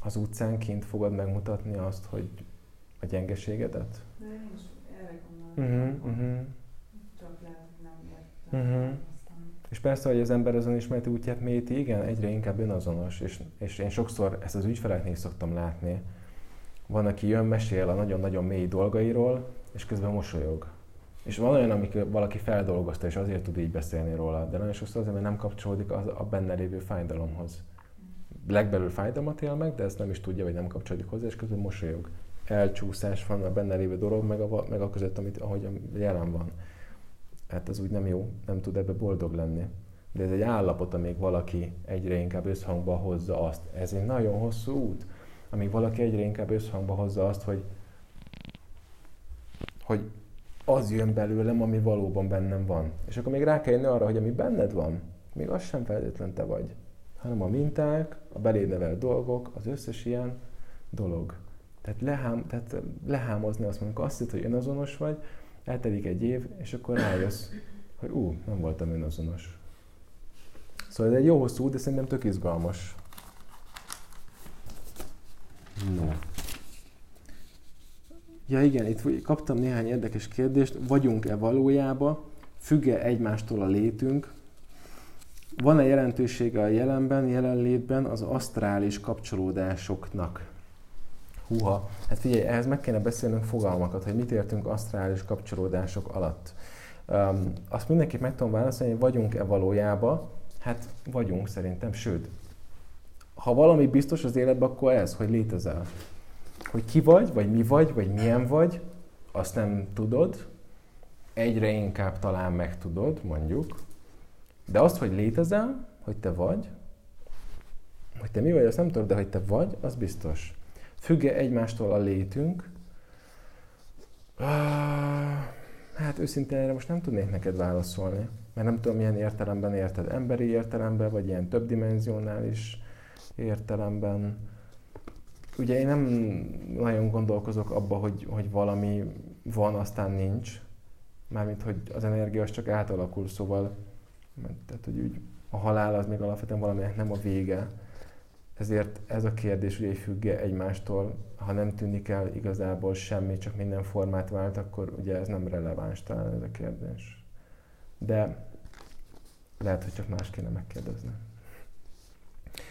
az utcán kint fogod megmutatni azt, hogy a gyengeségedet? De én is erre gondolom. Uh-huh, uh-huh. Csak lehet, hogy nem értem. Uh-huh. És persze, hogy az ember az önismereti útját mélyíti, igen, egyre inkább önazonos, és, és én sokszor ezt az ügyfeleknél is szoktam látni. Van, aki jön, mesél a nagyon-nagyon mély dolgairól, és közben mosolyog. És van olyan, amikor valaki feldolgozta, és azért tud így beszélni róla, de nagyon sokszor azért, mert nem kapcsolódik az, a benne lévő fájdalomhoz. Legbelül fájdalmat él meg, de ezt nem is tudja, vagy nem kapcsolódik hozzá, és közben mosolyog. Elcsúszás van a benne lévő dolog, meg a, meg a között, amit, ahogy jelen van hát ez úgy nem jó, nem tud ebbe boldog lenni. De ez egy állapot, amíg valaki egyre inkább összhangba hozza azt. Ez egy nagyon hosszú út, amíg valaki egyre inkább összhangba hozza azt, hogy, hogy az jön belőlem, ami valóban bennem van. És akkor még rá kell jönni arra, hogy ami benned van, még az sem feltétlen te vagy, hanem a minták, a beléd nevelt dolgok, az összes ilyen dolog. Tehát, lehám, tehát lehámozni azt mondjuk, azt hitt, hogy önazonos vagy, eltelik egy év, és akkor rájössz, hogy ú, nem voltam önazonos. Szóval ez egy jó hosszú, de szerintem tök izgalmas. No. Ja igen, itt kaptam néhány érdekes kérdést. Vagyunk-e valójában? Függ-e egymástól a létünk? Van-e jelentősége a jelenben, jelenlétben az asztrális kapcsolódásoknak? Húha, hát figyelj, ehhez meg kéne beszélnünk fogalmakat, hogy mit értünk asztrális kapcsolódások alatt. Um, azt mindenképp meg tudom válaszolni, hogy vagyunk-e valójában? Hát vagyunk szerintem, sőt. Ha valami biztos az életben, akkor ez, hogy létezel. Hogy ki vagy, vagy mi vagy, vagy milyen vagy, azt nem tudod, egyre inkább talán megtudod, mondjuk, de azt, hogy létezel, hogy te vagy, hogy te mi vagy, azt nem tudod, de hogy te vagy, az biztos. Függe egymástól a létünk? Hát őszintén erre most nem tudnék neked válaszolni, mert nem tudom, milyen értelemben érted. Emberi értelemben, vagy ilyen többdimenzionális értelemben. Ugye én nem nagyon gondolkozok abba, hogy, hogy valami van, aztán nincs. Mármint, hogy az energia az csak átalakul, szóval tehát, hogy úgy a halál az még alapvetően valaminek nem a vége, ezért ez a kérdés ugye függ egymástól, ha nem tűnik el igazából semmi, csak minden formát vált, akkor ugye ez nem releváns talán ez a kérdés. De lehet, hogy csak más kéne megkérdezni.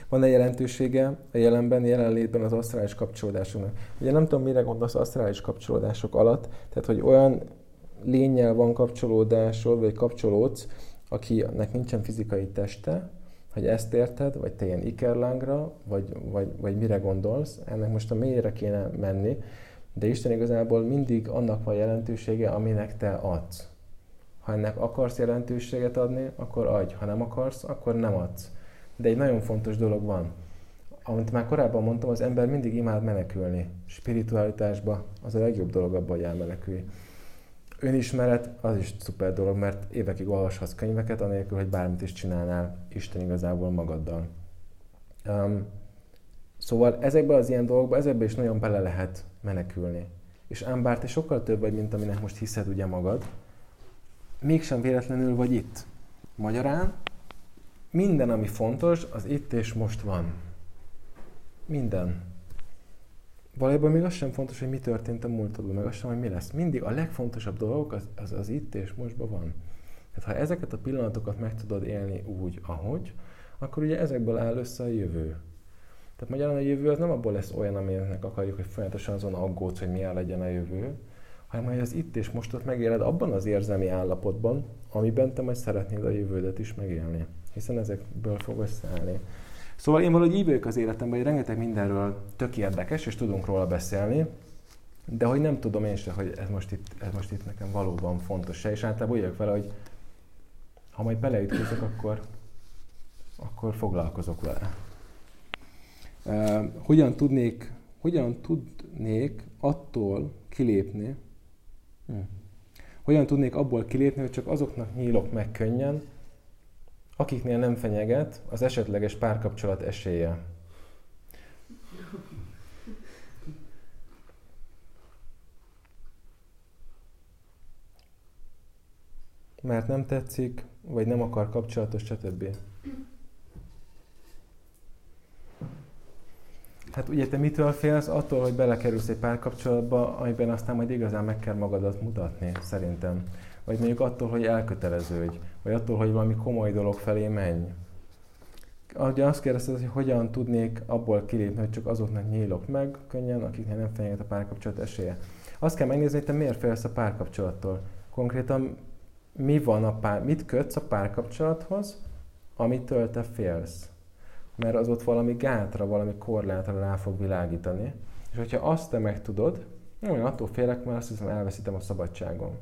Van-e jelentősége a jelenben, jelenlétben az asztrális kapcsolódásoknak? Ugye nem tudom, mire gondolsz asztrális kapcsolódások alatt, tehát hogy olyan lényel van kapcsolódásod, vagy kapcsolódsz, akinek nincsen fizikai teste, hogy ezt érted, vagy te ilyen ikerlángra, vagy, vagy, vagy mire gondolsz, ennek most a mélyre kéne menni, de Isten igazából mindig annak van jelentősége, aminek te adsz. Ha ennek akarsz jelentőséget adni, akkor adj. Ha nem akarsz, akkor nem adsz. De egy nagyon fontos dolog van. Amit már korábban mondtam, az ember mindig imád menekülni. Spiritualitásba az a legjobb dolog abban, hogy elmenekülj önismeret az is szuper dolog, mert évekig olvashatsz könyveket, anélkül, hogy bármit is csinálnál Isten igazából magaddal. Um, szóval ezekben az ilyen dolgokban, ezekben is nagyon bele lehet menekülni. És ám bár te sokkal több vagy, mint aminek most hiszed ugye magad, mégsem véletlenül vagy itt. Magyarán minden, ami fontos, az itt és most van. Minden valójában még az sem fontos, hogy mi történt a múltadban, meg az sem, hogy mi lesz. Mindig a legfontosabb dolog az, az, az itt és mostban van. Tehát ha ezeket a pillanatokat meg tudod élni úgy, ahogy, akkor ugye ezekből áll össze a jövő. Tehát magyarán a jövő az nem abból lesz olyan, aminek akarjuk, hogy folyamatosan azon aggódsz, hogy milyen legyen a jövő, hanem hogy az itt és mostot megéled abban az érzelmi állapotban, amiben te majd szeretnéd a jövődet is megélni. Hiszen ezekből fog összeállni. Szóval én valahogy így vagyok az életemben, hogy rengeteg mindenről tök érdekes, és tudunk róla beszélni, de hogy nem tudom én se, hogy ez most itt, ez most itt nekem valóban fontos se, és általában úgy vagyok vele, hogy ha majd beleütközök, akkor, akkor foglalkozok vele. Uh, hogyan tudnék, hogyan tud, tudnék attól kilépni, hm. hogyan tudnék abból kilépni, hogy csak azoknak nyílok meg könnyen, akiknél nem fenyeget az esetleges párkapcsolat esélye. Mert nem tetszik, vagy nem akar kapcsolatos, stb. Hát ugye te mitől félsz? Attól, hogy belekerülsz egy párkapcsolatba, amiben aztán majd igazán meg kell magadat mutatni, szerintem. Vagy mondjuk attól, hogy elköteleződj, vagy attól, hogy valami komoly dolog felé menj. Ugye azt kérdezted, hogy hogyan tudnék abból kilépni, hogy csak azoknak nyílok meg könnyen, akiknek nem fenyeget a párkapcsolat esélye. Azt kell megnézni, hogy te miért félsz a párkapcsolattól. Konkrétan mi van a pár, mit kötsz a párkapcsolathoz, amitől te félsz mert az ott valami gátra, valami korlátra rá fog világítani. És hogyha azt te megtudod, én attól félek, mert azt hiszem elveszítem a szabadságom.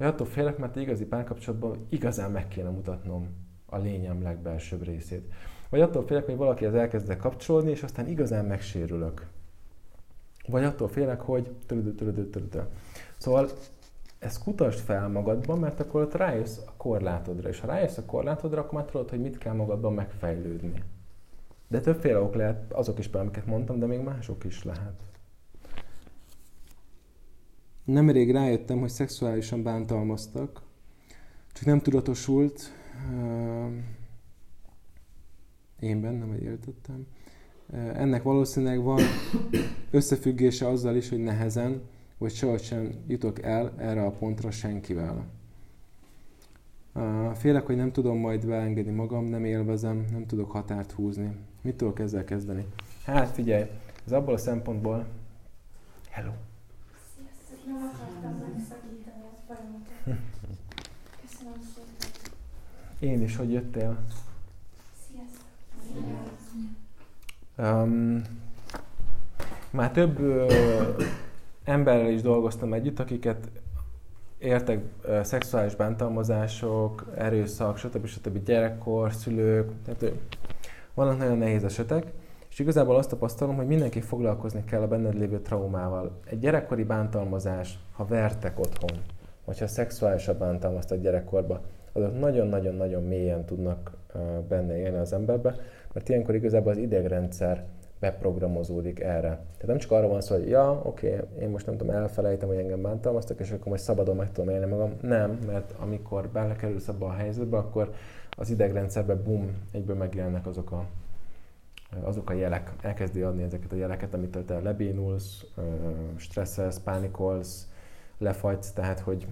Vagy attól félek, mert igazi párkapcsolatban igazán meg kéne mutatnom a lényem legbelsőbb részét. Vagy attól félek, hogy valaki az elkezd kapcsolódni, és aztán igazán megsérülök. Vagy attól félek, hogy törődő, törődő, törődő. Szóval ezt kutasd fel magadban, mert akkor ott rájössz a korlátodra. És ha rájössz a korlátodra, akkor már tudod, hogy mit kell magadban megfejlődni. De többféle ok lehet, azok is, amiket mondtam, de még mások is lehet. Nemrég rájöttem, hogy szexuálisan bántalmaztak, csak nem tudatosult, uh, én bennem, vagy éltettem. Uh, ennek valószínűleg van összefüggése azzal is, hogy nehezen, vagy sohasem jutok el erre a pontra senkivel. Uh, félek, hogy nem tudom majd beengedni magam, nem élvezem, nem tudok határt húzni. Mit tudok ezzel kezdeni? Hát figyelj, ez abból a szempontból... Hello! Sziasztok! Nem akartam megszakítani a folyamatot. Köszönöm szépen. Én is, hogy jöttél. Sziasztok! Um, már több ö, emberrel is dolgoztam együtt, akiket értek ö, szexuális bántalmazások, erőszak, stb. stb. gyerekkor, szülők, tehát vannak nagyon nehéz esetek, igazából azt tapasztalom, hogy mindenki foglalkozni kell a benned lévő traumával. Egy gyerekkori bántalmazás, ha vertek otthon, vagy ha szexuálisabb bántalmaztak gyerekkorba, azok nagyon-nagyon-nagyon mélyen tudnak benne élni az emberbe, mert ilyenkor igazából az idegrendszer beprogramozódik erre. Tehát nem csak arra van szó, hogy ja, oké, okay, én most nem tudom, elfelejtem, hogy engem bántalmaztak, és akkor majd szabadon meg tudom élni magam. Nem, mert amikor belekerülsz abba a helyzetbe, akkor az idegrendszerben bum, egyből megjelennek azok a, azok a jelek, elkezdi adni ezeket a jeleket, amitől te lebénulsz, stresszelsz, pánikolsz, lefagysz, tehát hogy,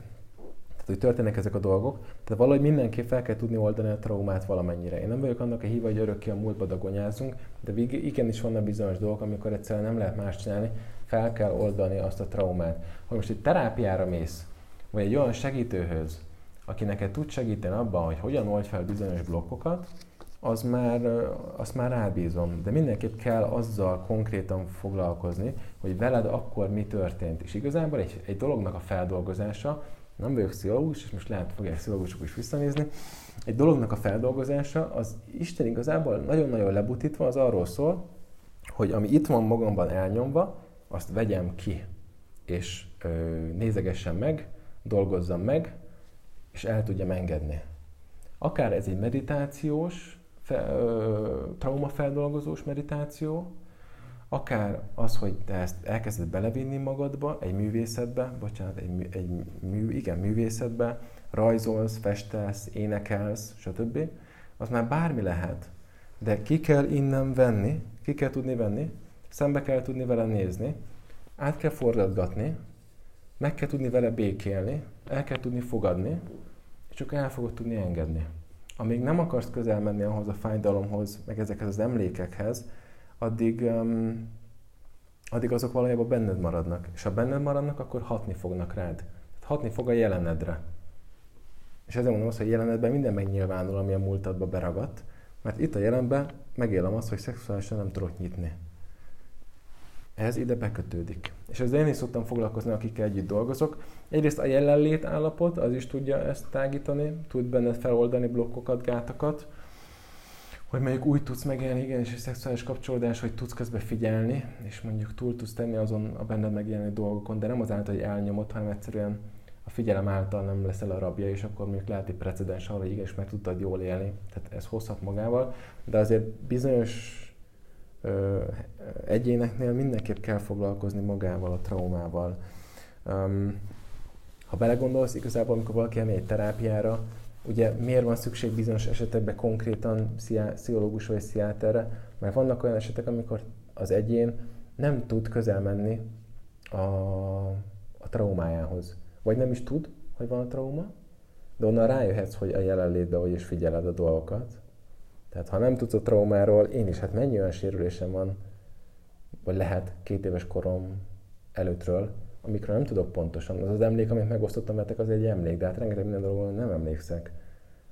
tehát hogy történnek ezek a dolgok. Tehát valahogy mindenképp fel kell tudni oldani a traumát valamennyire. Én nem vagyok annak a híva, hogy örökké a múltba dagonyázunk, de igenis vannak bizonyos dolgok, amikor egyszerűen nem lehet más csinálni, fel kell oldani azt a traumát. Ha most egy terápiára mész, vagy egy olyan segítőhöz, aki neked tud segíteni abban, hogy hogyan oldj fel bizonyos blokkokat, az már, azt már rábízom. De mindenképp kell azzal konkrétan foglalkozni, hogy veled akkor mi történt. És igazából egy, egy dolognak a feldolgozása, nem vagyok pszichológus, és most lehet fogják pszichológusok is visszanézni, egy dolognak a feldolgozása, az Isten igazából nagyon-nagyon lebutítva az arról szól, hogy ami itt van magamban elnyomva, azt vegyem ki, és ö, nézegessem meg, dolgozzam meg, és el tudjam engedni. Akár ez egy meditációs, fe, ö, traumafeldolgozós meditáció, akár az, hogy te ezt elkezded belevinni magadba, egy művészetbe, bocsánat, egy, egy mű, igen, művészetbe, rajzolsz, festesz, énekelsz, stb. Az már bármi lehet. De ki kell innen venni, ki kell tudni venni, szembe kell tudni vele nézni, át kell forgatgatni, meg kell tudni vele békélni, el kell tudni fogadni, és csak el fogod tudni engedni. Amíg nem akarsz közel menni ahhoz a fájdalomhoz, meg ezekhez az emlékekhez, addig, um, addig azok valójában benned maradnak. És ha benned maradnak, akkor hatni fognak rád. Hatni fog a jelenedre. És ezért mondom azt, hogy jelenedben minden megnyilvánul, ami a múltadba beragadt, mert itt a jelenben megélem azt, hogy szexuálisan nem tudok nyitni ez ide bekötődik. És ezzel én is szoktam foglalkozni, akikkel együtt dolgozok. Egyrészt a jelenlét állapot, az is tudja ezt tágítani, tud benned feloldani blokkokat, gátakat. hogy mondjuk úgy tudsz megélni igen, és egy szexuális kapcsolódás, hogy tudsz közben figyelni, és mondjuk túl tudsz tenni azon a benned megjelenő dolgokon, de nem azáltal, hogy elnyomod, hanem egyszerűen a figyelem által nem leszel a rabja, és akkor mondjuk lehet egy precedens arra, hogy igenis meg tudtad jól élni. Tehát ez hozhat magával, de azért bizonyos ö, egyéneknél mindenképp kell foglalkozni magával, a traumával. Um, ha belegondolsz, igazából amikor valaki elmegy egy terápiára, ugye miért van szükség bizonyos esetekben konkrétan pszichológus vagy pszichiáterre? Mert vannak olyan esetek, amikor az egyén nem tud közel menni a, a traumájához. Vagy nem is tud, hogy van a trauma, de onnan rájöhetsz, hogy a jelenlétben vagy is figyeled a dolgokat. Tehát ha nem tudsz a traumáról, én is, hát mennyi olyan sérülésem van, vagy lehet két éves korom előttről, amikről nem tudok pontosan. Az az emlék, amit megosztottam veletek, az egy emlék, de hát rengeteg minden dologról nem emlékszek.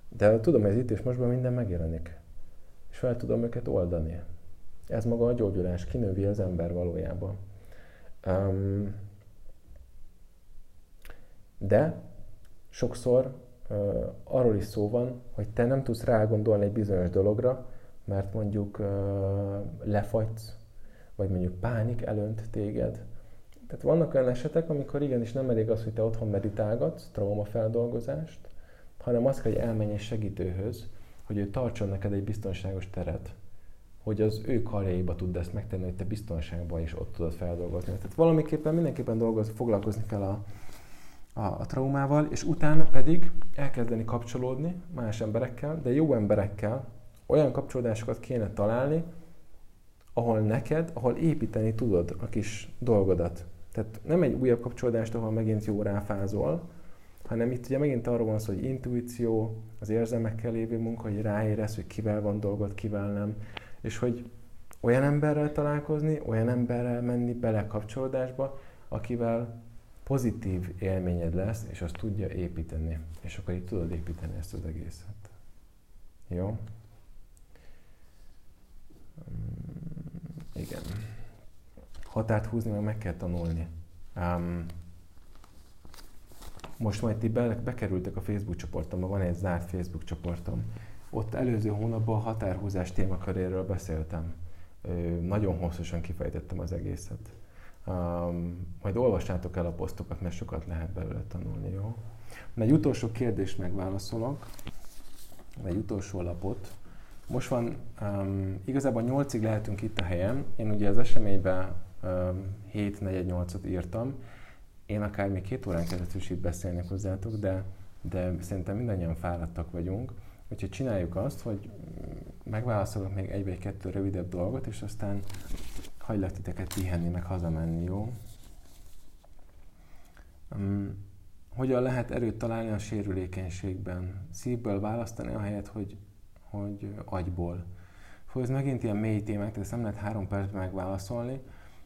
De tudom, hogy itt és mostban minden megjelenik. És fel tudom őket oldani. Ez maga a gyógyulás, kinövi az ember valójában. Um, de sokszor uh, arról is szó van, hogy te nem tudsz rágondolni egy bizonyos dologra, mert mondjuk uh, lefagysz, vagy mondjuk pánik elönt téged. Tehát vannak olyan esetek, amikor igenis nem elég az, hogy te otthon meditálgatsz, traumafeldolgozást, hanem az kell, hogy elmenj egy segítőhöz, hogy ő tartson neked egy biztonságos teret, hogy az ő karjaiba tud ezt megtenni, hogy te biztonságban is ott tudod feldolgozni. Tehát valamiképpen mindenképpen dolgozni, foglalkozni kell a, a, a traumával, és utána pedig elkezdeni kapcsolódni más emberekkel, de jó emberekkel, olyan kapcsolódásokat kéne találni, ahol neked, ahol építeni tudod a kis dolgodat. Tehát nem egy újabb kapcsolódást, ahol megint jó ráfázol, hanem itt ugye megint arról van szó, hogy intuíció, az érzelmekkel lévő munka, hogy ráérez, hogy kivel van dolgod, kivel nem, és hogy olyan emberrel találkozni, olyan emberrel menni bele kapcsolódásba, akivel pozitív élményed lesz, és azt tudja építeni. És akkor itt tudod építeni ezt az egészet. Jó? Mm, igen. Határt húzni meg meg kell tanulni. Um, most majd ti be, bekerültek a Facebook csoportomba, van egy zárt Facebook csoportom. Ott előző hónapban a határhúzás témaköréről beszéltem. Ö, nagyon hosszasan kifejtettem az egészet. Um, majd olvassátok el a posztokat, mert sokat lehet belőle tanulni, jó? Egy utolsó kérdést megválaszolok, egy utolsó lapot. Most van, um, igazából 8-ig lehetünk itt a helyen. Én ugye az eseményben um, 7-4-8-ot írtam, én akár még két órán keresztül is itt beszélnek hozzátok, de, de szerintem mindannyian fáradtak vagyunk. Úgyhogy csináljuk azt, hogy megválaszolok még egy vagy kettő rövidebb dolgot, és aztán hagylak titeket pihenni, meg hazamenni, jó? Um, hogyan lehet erőt találni a sérülékenységben? Szívből választani a helyet, hogy, hogy agyból. Fú, ez megint ilyen mély témák, tehát ezt nem lehet három percben megválaszolni,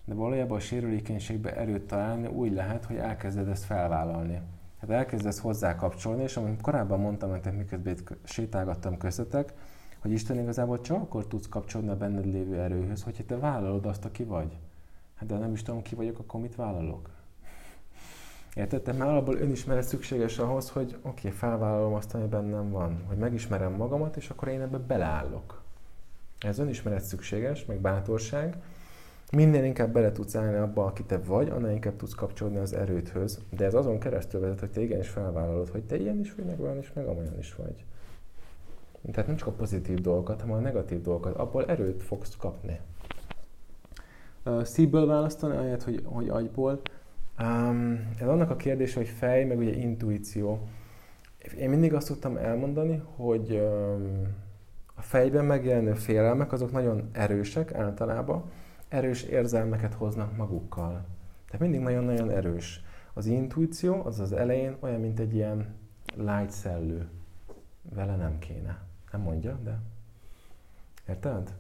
de valójában a sérülékenységbe erőt találni úgy lehet, hogy elkezded ezt felvállalni. Hát elkezdesz hozzá kapcsolni, és amit korábban mondtam nektek, miközben itt sétálgattam köztetek, hogy Isten igazából csak akkor tudsz kapcsolni a benned lévő erőhöz, hogyha te vállalod azt, aki vagy. Hát de nem is tudom, ki vagyok, akkor mit vállalok? Érted? Tehát már alapból önismeret szükséges ahhoz, hogy oké, okay, felvállalom azt, ami bennem van. Hogy megismerem magamat, és akkor én ebbe beleállok. Ez önismeret szükséges, meg bátorság, Minél inkább bele tudsz állni abba, aki te vagy, annál inkább tudsz kapcsolódni az erődhöz. De ez azon keresztül vezet, hogy te igenis felvállalod, hogy te ilyen is vagy, meg olyan is, meg amolyan is vagy. Tehát nem csak a pozitív dolgokat, hanem a negatív dolgokat. Abból erőt fogsz kapni. Uh, szívből választani, ahelyett, hogy, hogy agyból. Um, ez annak a kérdés, hogy fej, meg ugye intuíció. Én mindig azt tudtam elmondani, hogy um, a fejben megjelenő félelmek azok nagyon erősek általában, erős érzelmeket hoznak magukkal. Tehát mindig nagyon-nagyon erős. Az intuíció az az elején olyan, mint egy ilyen light szellő. Vele nem kéne. Nem mondja, de... Érted?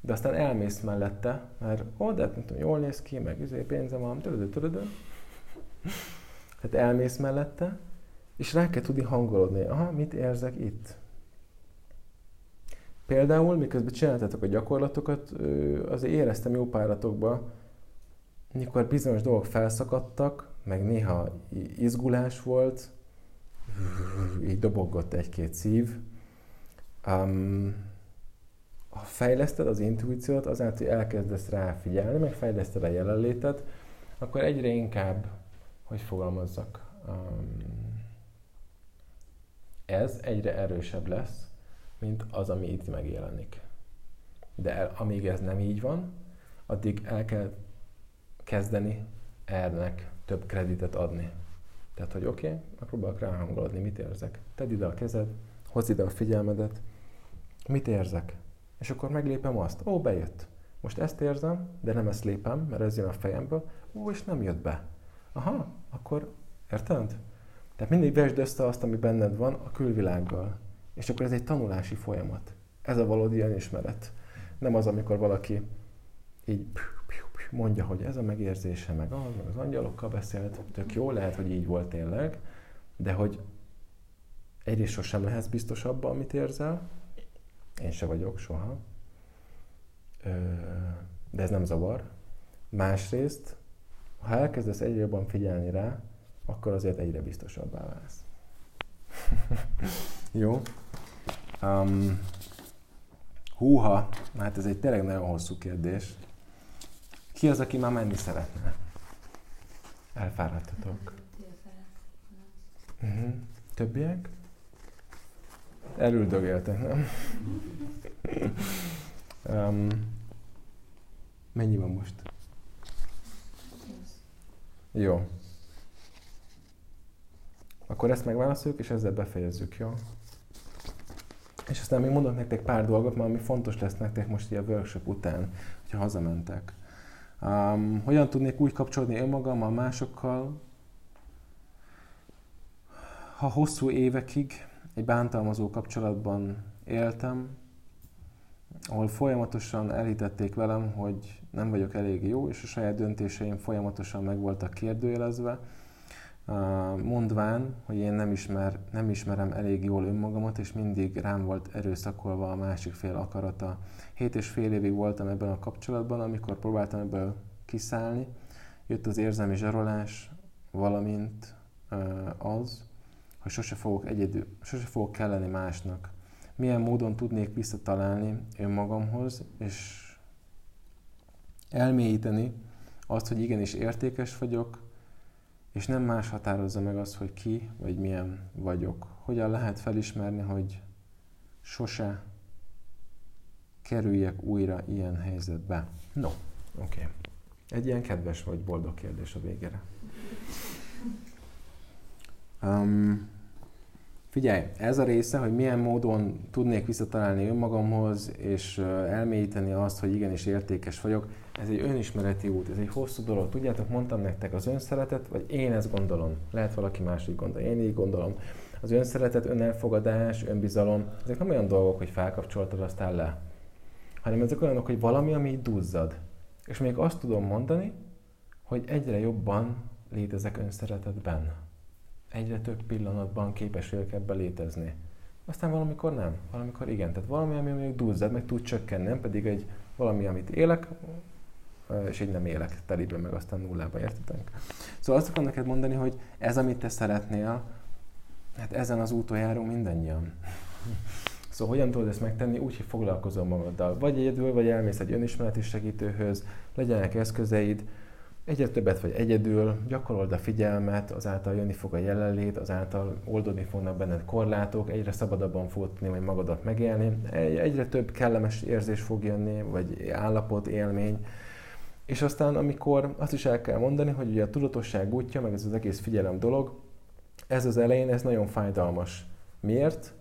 De aztán elmész mellette, mert ó, de nem tudom, jól néz ki, meg üzé, pénzem van, törödő, törödő. Tehát elmész mellette, és rá kell tudni hangolódni. Aha, mit érzek itt? Például, miközben csináltatok a gyakorlatokat, azért éreztem jó páratokba, mikor bizonyos dolgok felszakadtak, meg néha izgulás volt, így dobogott egy-két szív, um, fejleszted az intuíciót, azáltal, hogy elkezdesz rá figyelni, meg fejleszted a jelenlétet, akkor egyre inkább, hogy fogalmazzak, um, ez egyre erősebb lesz, mint az, ami itt megjelenik. De el, amíg ez nem így van, addig el kell kezdeni ernek több kreditet adni. Tehát, hogy oké, okay, megpróbálok ráhangolódni, mit érzek. Tedd ide a kezed, hozd ide a figyelmedet, mit érzek. És akkor meglépem azt, ó, bejött. Most ezt érzem, de nem ezt lépem, mert ez jön a fejemből. Ó, és nem jött be. Aha, akkor érted? Tehát mindig vesd össze azt, ami benned van a külvilággal. És akkor ez egy tanulási folyamat. Ez a valódi önismeret. Nem az, amikor valaki így mondja, hogy ez a megérzése, meg az, meg az angyalokkal beszélt, tök jó, lehet, hogy így volt tényleg, de hogy egyrészt sosem lehetsz biztos abban, amit érzel, én se vagyok soha, de ez nem zavar. Másrészt, ha elkezdesz egyre jobban figyelni rá, akkor azért egyre biztosabbá válsz. (laughs) Jó? Um, húha, hát ez egy tényleg nagyon hosszú kérdés. Ki az, aki már menni szeretne? Elfáradtatok. Uh-huh. Többiek? Elüldögéltek, nem? um, mennyi van most? Jó. Akkor ezt megválaszoljuk, és ezzel befejezzük, jó? És aztán még mondok nektek pár dolgot, mert ami fontos lesz nektek most így a workshop után, hogyha hazamentek. Um, hogyan tudnék úgy kapcsolódni önmagammal, másokkal, ha hosszú évekig egy bántalmazó kapcsolatban éltem, ahol folyamatosan elhitették velem, hogy nem vagyok elég jó, és a saját döntéseim folyamatosan meg voltak kérdőjelezve, mondván, hogy én nem, ismer, nem ismerem elég jól önmagamat, és mindig rám volt erőszakolva a másik fél akarata. Hét és fél évig voltam ebben a kapcsolatban, amikor próbáltam ebből kiszállni, jött az érzelmi zsarolás, valamint az, hogy sose fogok egyedül, sose fogok kelleni másnak. Milyen módon tudnék visszatalálni önmagamhoz, és elmélyíteni azt, hogy igenis értékes vagyok, és nem más határozza meg azt, hogy ki vagy milyen vagyok. Hogyan lehet felismerni, hogy sose kerüljek újra ilyen helyzetbe? No, oké. Okay. Egy ilyen kedves vagy boldog kérdés a végére. Um, figyelj, ez a része, hogy milyen módon tudnék visszatalálni önmagamhoz, és elmélyíteni azt, hogy igenis értékes vagyok, ez egy önismereti út, ez egy hosszú dolog. Tudjátok, mondtam nektek az önszeretet, vagy én ezt gondolom. Lehet valaki más így gondolja, én így gondolom. Az önszeretet, önelfogadás, önbizalom, ezek nem olyan dolgok, hogy felkapcsoltad, aztán le. Hanem ezek olyanok, hogy valami, ami így duzzad. És még azt tudom mondani, hogy egyre jobban létezek önszeretetben. Egyre több pillanatban képes vagyok ebbe létezni. Aztán valamikor nem, valamikor igen. Tehát valami, ami még duzzad, meg tud csökkenni, nem pedig egy valami, amit élek, és így nem élek telibe, meg aztán nullába, értetek? Szóval azt akarom neked mondani, hogy ez, amit te szeretnél, hát ezen az úton járunk mindannyian. (laughs) Szóval hogyan tudod ezt megtenni? Úgy, hogy foglalkozol magaddal. Vagy egyedül, vagy elmész egy önismereti segítőhöz, legyenek eszközeid, egyre többet vagy egyedül, gyakorold a figyelmet, azáltal jönni fog a jelenlét, azáltal oldódni fognak benned korlátok, egyre szabadabban fogod tudni majd magadat megélni, egyre több kellemes érzés fog jönni, vagy állapot, élmény, és aztán, amikor azt is el kell mondani, hogy ugye a tudatosság útja, meg ez az egész figyelem dolog, ez az elején, ez nagyon fájdalmas. Miért?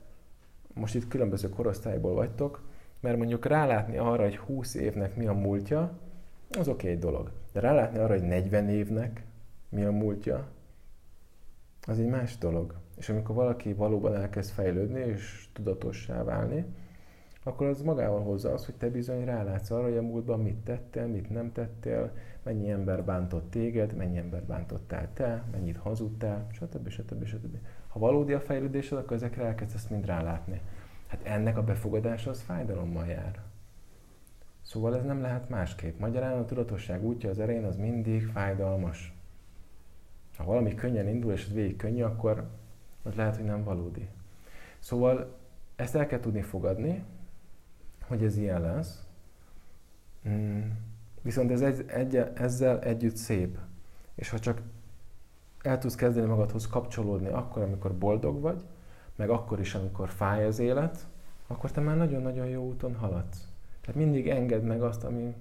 Most itt különböző korosztályból vagytok, mert mondjuk rálátni arra, hogy 20 évnek mi a múltja, az oké egy dolog. De rálátni arra, hogy 40 évnek mi a múltja, az egy más dolog. És amikor valaki valóban elkezd fejlődni és tudatossá válni, akkor az magával hozza azt, hogy te bizony rálátsz arra, hogy a múltban mit tettél, mit nem tettél, mennyi ember bántott téged, mennyi ember bántottál te, mennyit hazudtál, stb. stb. stb. Ha valódi a fejlődésed, akkor ezekre elkezdesz mind rálátni. Hát ennek a befogadása az fájdalommal jár. Szóval ez nem lehet másképp. Magyarán a tudatosság útja az erején az mindig fájdalmas. Ha valami könnyen indul, és ez végig könnyű, akkor az lehet, hogy nem valódi. Szóval ezt el kell tudni fogadni, hogy ez ilyen lesz. Mm. Viszont ez egy, egy, ezzel együtt szép. És ha csak el tudsz kezdeni magadhoz kapcsolódni akkor, amikor boldog vagy, meg akkor is, amikor fáj az élet, akkor te már nagyon-nagyon jó úton haladsz. Tehát mindig engedd meg azt, ami,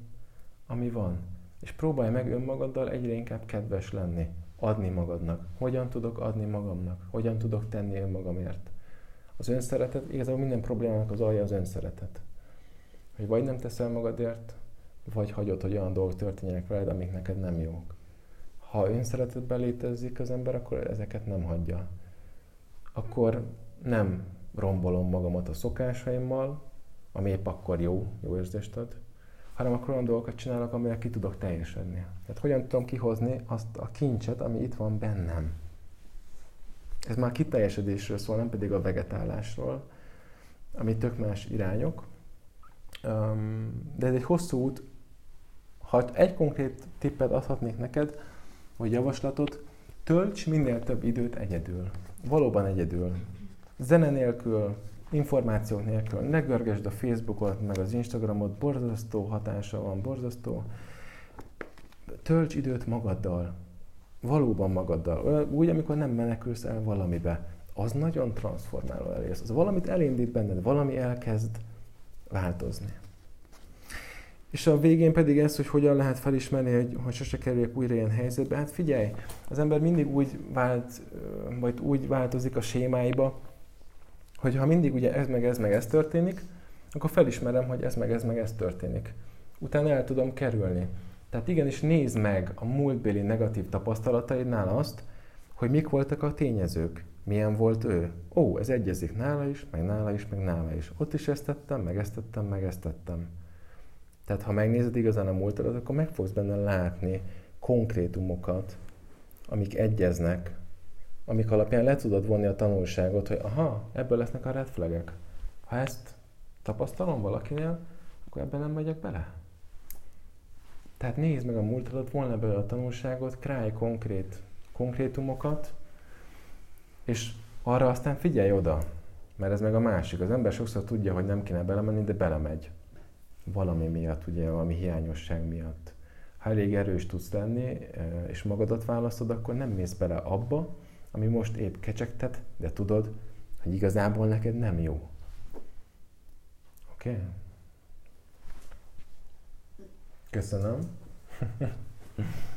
ami van. És próbálj meg önmagaddal egyre inkább kedves lenni. Adni magadnak. Hogyan tudok adni magamnak? Hogyan tudok tenni önmagamért? Az önszeretet, igazából minden problémának az alja az önszeretet. Hogy vagy nem teszel magadért, vagy hagyod, hogy olyan dolgok történjenek veled, amik neked nem jók. Ha önszeretetben létezik az ember, akkor ezeket nem hagyja. Akkor nem rombolom magamat a szokásaimmal, ami épp akkor jó, jó érzést ad, hanem akkor olyan dolgokat csinálok, amelyek ki tudok teljesedni. Tehát hogyan tudom kihozni azt a kincset, ami itt van bennem. Ez már kiteljesedésről szól, nem pedig a vegetálásról, ami tök más irányok. De ez egy hosszú út. Ha egy konkrét tippet adhatnék neked, vagy javaslatot, tölts minél több időt egyedül. Valóban egyedül. Zene nélkül, információk nélkül. Ne görgesd a Facebookot, meg az Instagramot, borzasztó hatása van, borzasztó. Tölts időt magaddal. Valóban magaddal. Úgy, amikor nem menekülsz el valamibe. Az nagyon transformáló elérsz. Az valamit elindít benned, valami elkezd változni. És a végén pedig ez, hogy hogyan lehet felismerni, hogy, hogy sose kerüljek újra ilyen helyzetbe. Hát figyelj, az ember mindig úgy vált, vagy úgy változik a sémáiba, hogy ha mindig ugye ez meg ez meg ez történik, akkor felismerem, hogy ez meg ez meg ez történik. Utána el tudom kerülni. Tehát igenis nézd meg a múltbéli negatív tapasztalataidnál azt, hogy mik voltak a tényezők, milyen volt ő. Ó, ez egyezik nála is, meg nála is, meg nála is. Ott is ezt tettem, meg ezt tettem, meg ezt tettem. Tehát ha megnézed igazán a múltadat, akkor meg fogsz benne látni konkrétumokat, amik egyeznek, amik alapján le tudod vonni a tanulságot, hogy aha, ebből lesznek a red flagek. Ha ezt tapasztalom valakinél, akkor ebben nem megyek bele. Tehát nézd meg a múltadat, volna belőle a tanulságot, králj konkrét konkrétumokat, és arra aztán figyelj oda, mert ez meg a másik. Az ember sokszor tudja, hogy nem kéne belemenni, de belemegy valami miatt, ugye valami hiányosság miatt. Ha elég erős tudsz lenni, e, és magadat választod, akkor nem mész bele abba, ami most épp kecsegtet, de tudod, hogy igazából neked nem jó. Oké? Okay? Köszönöm. (laughs)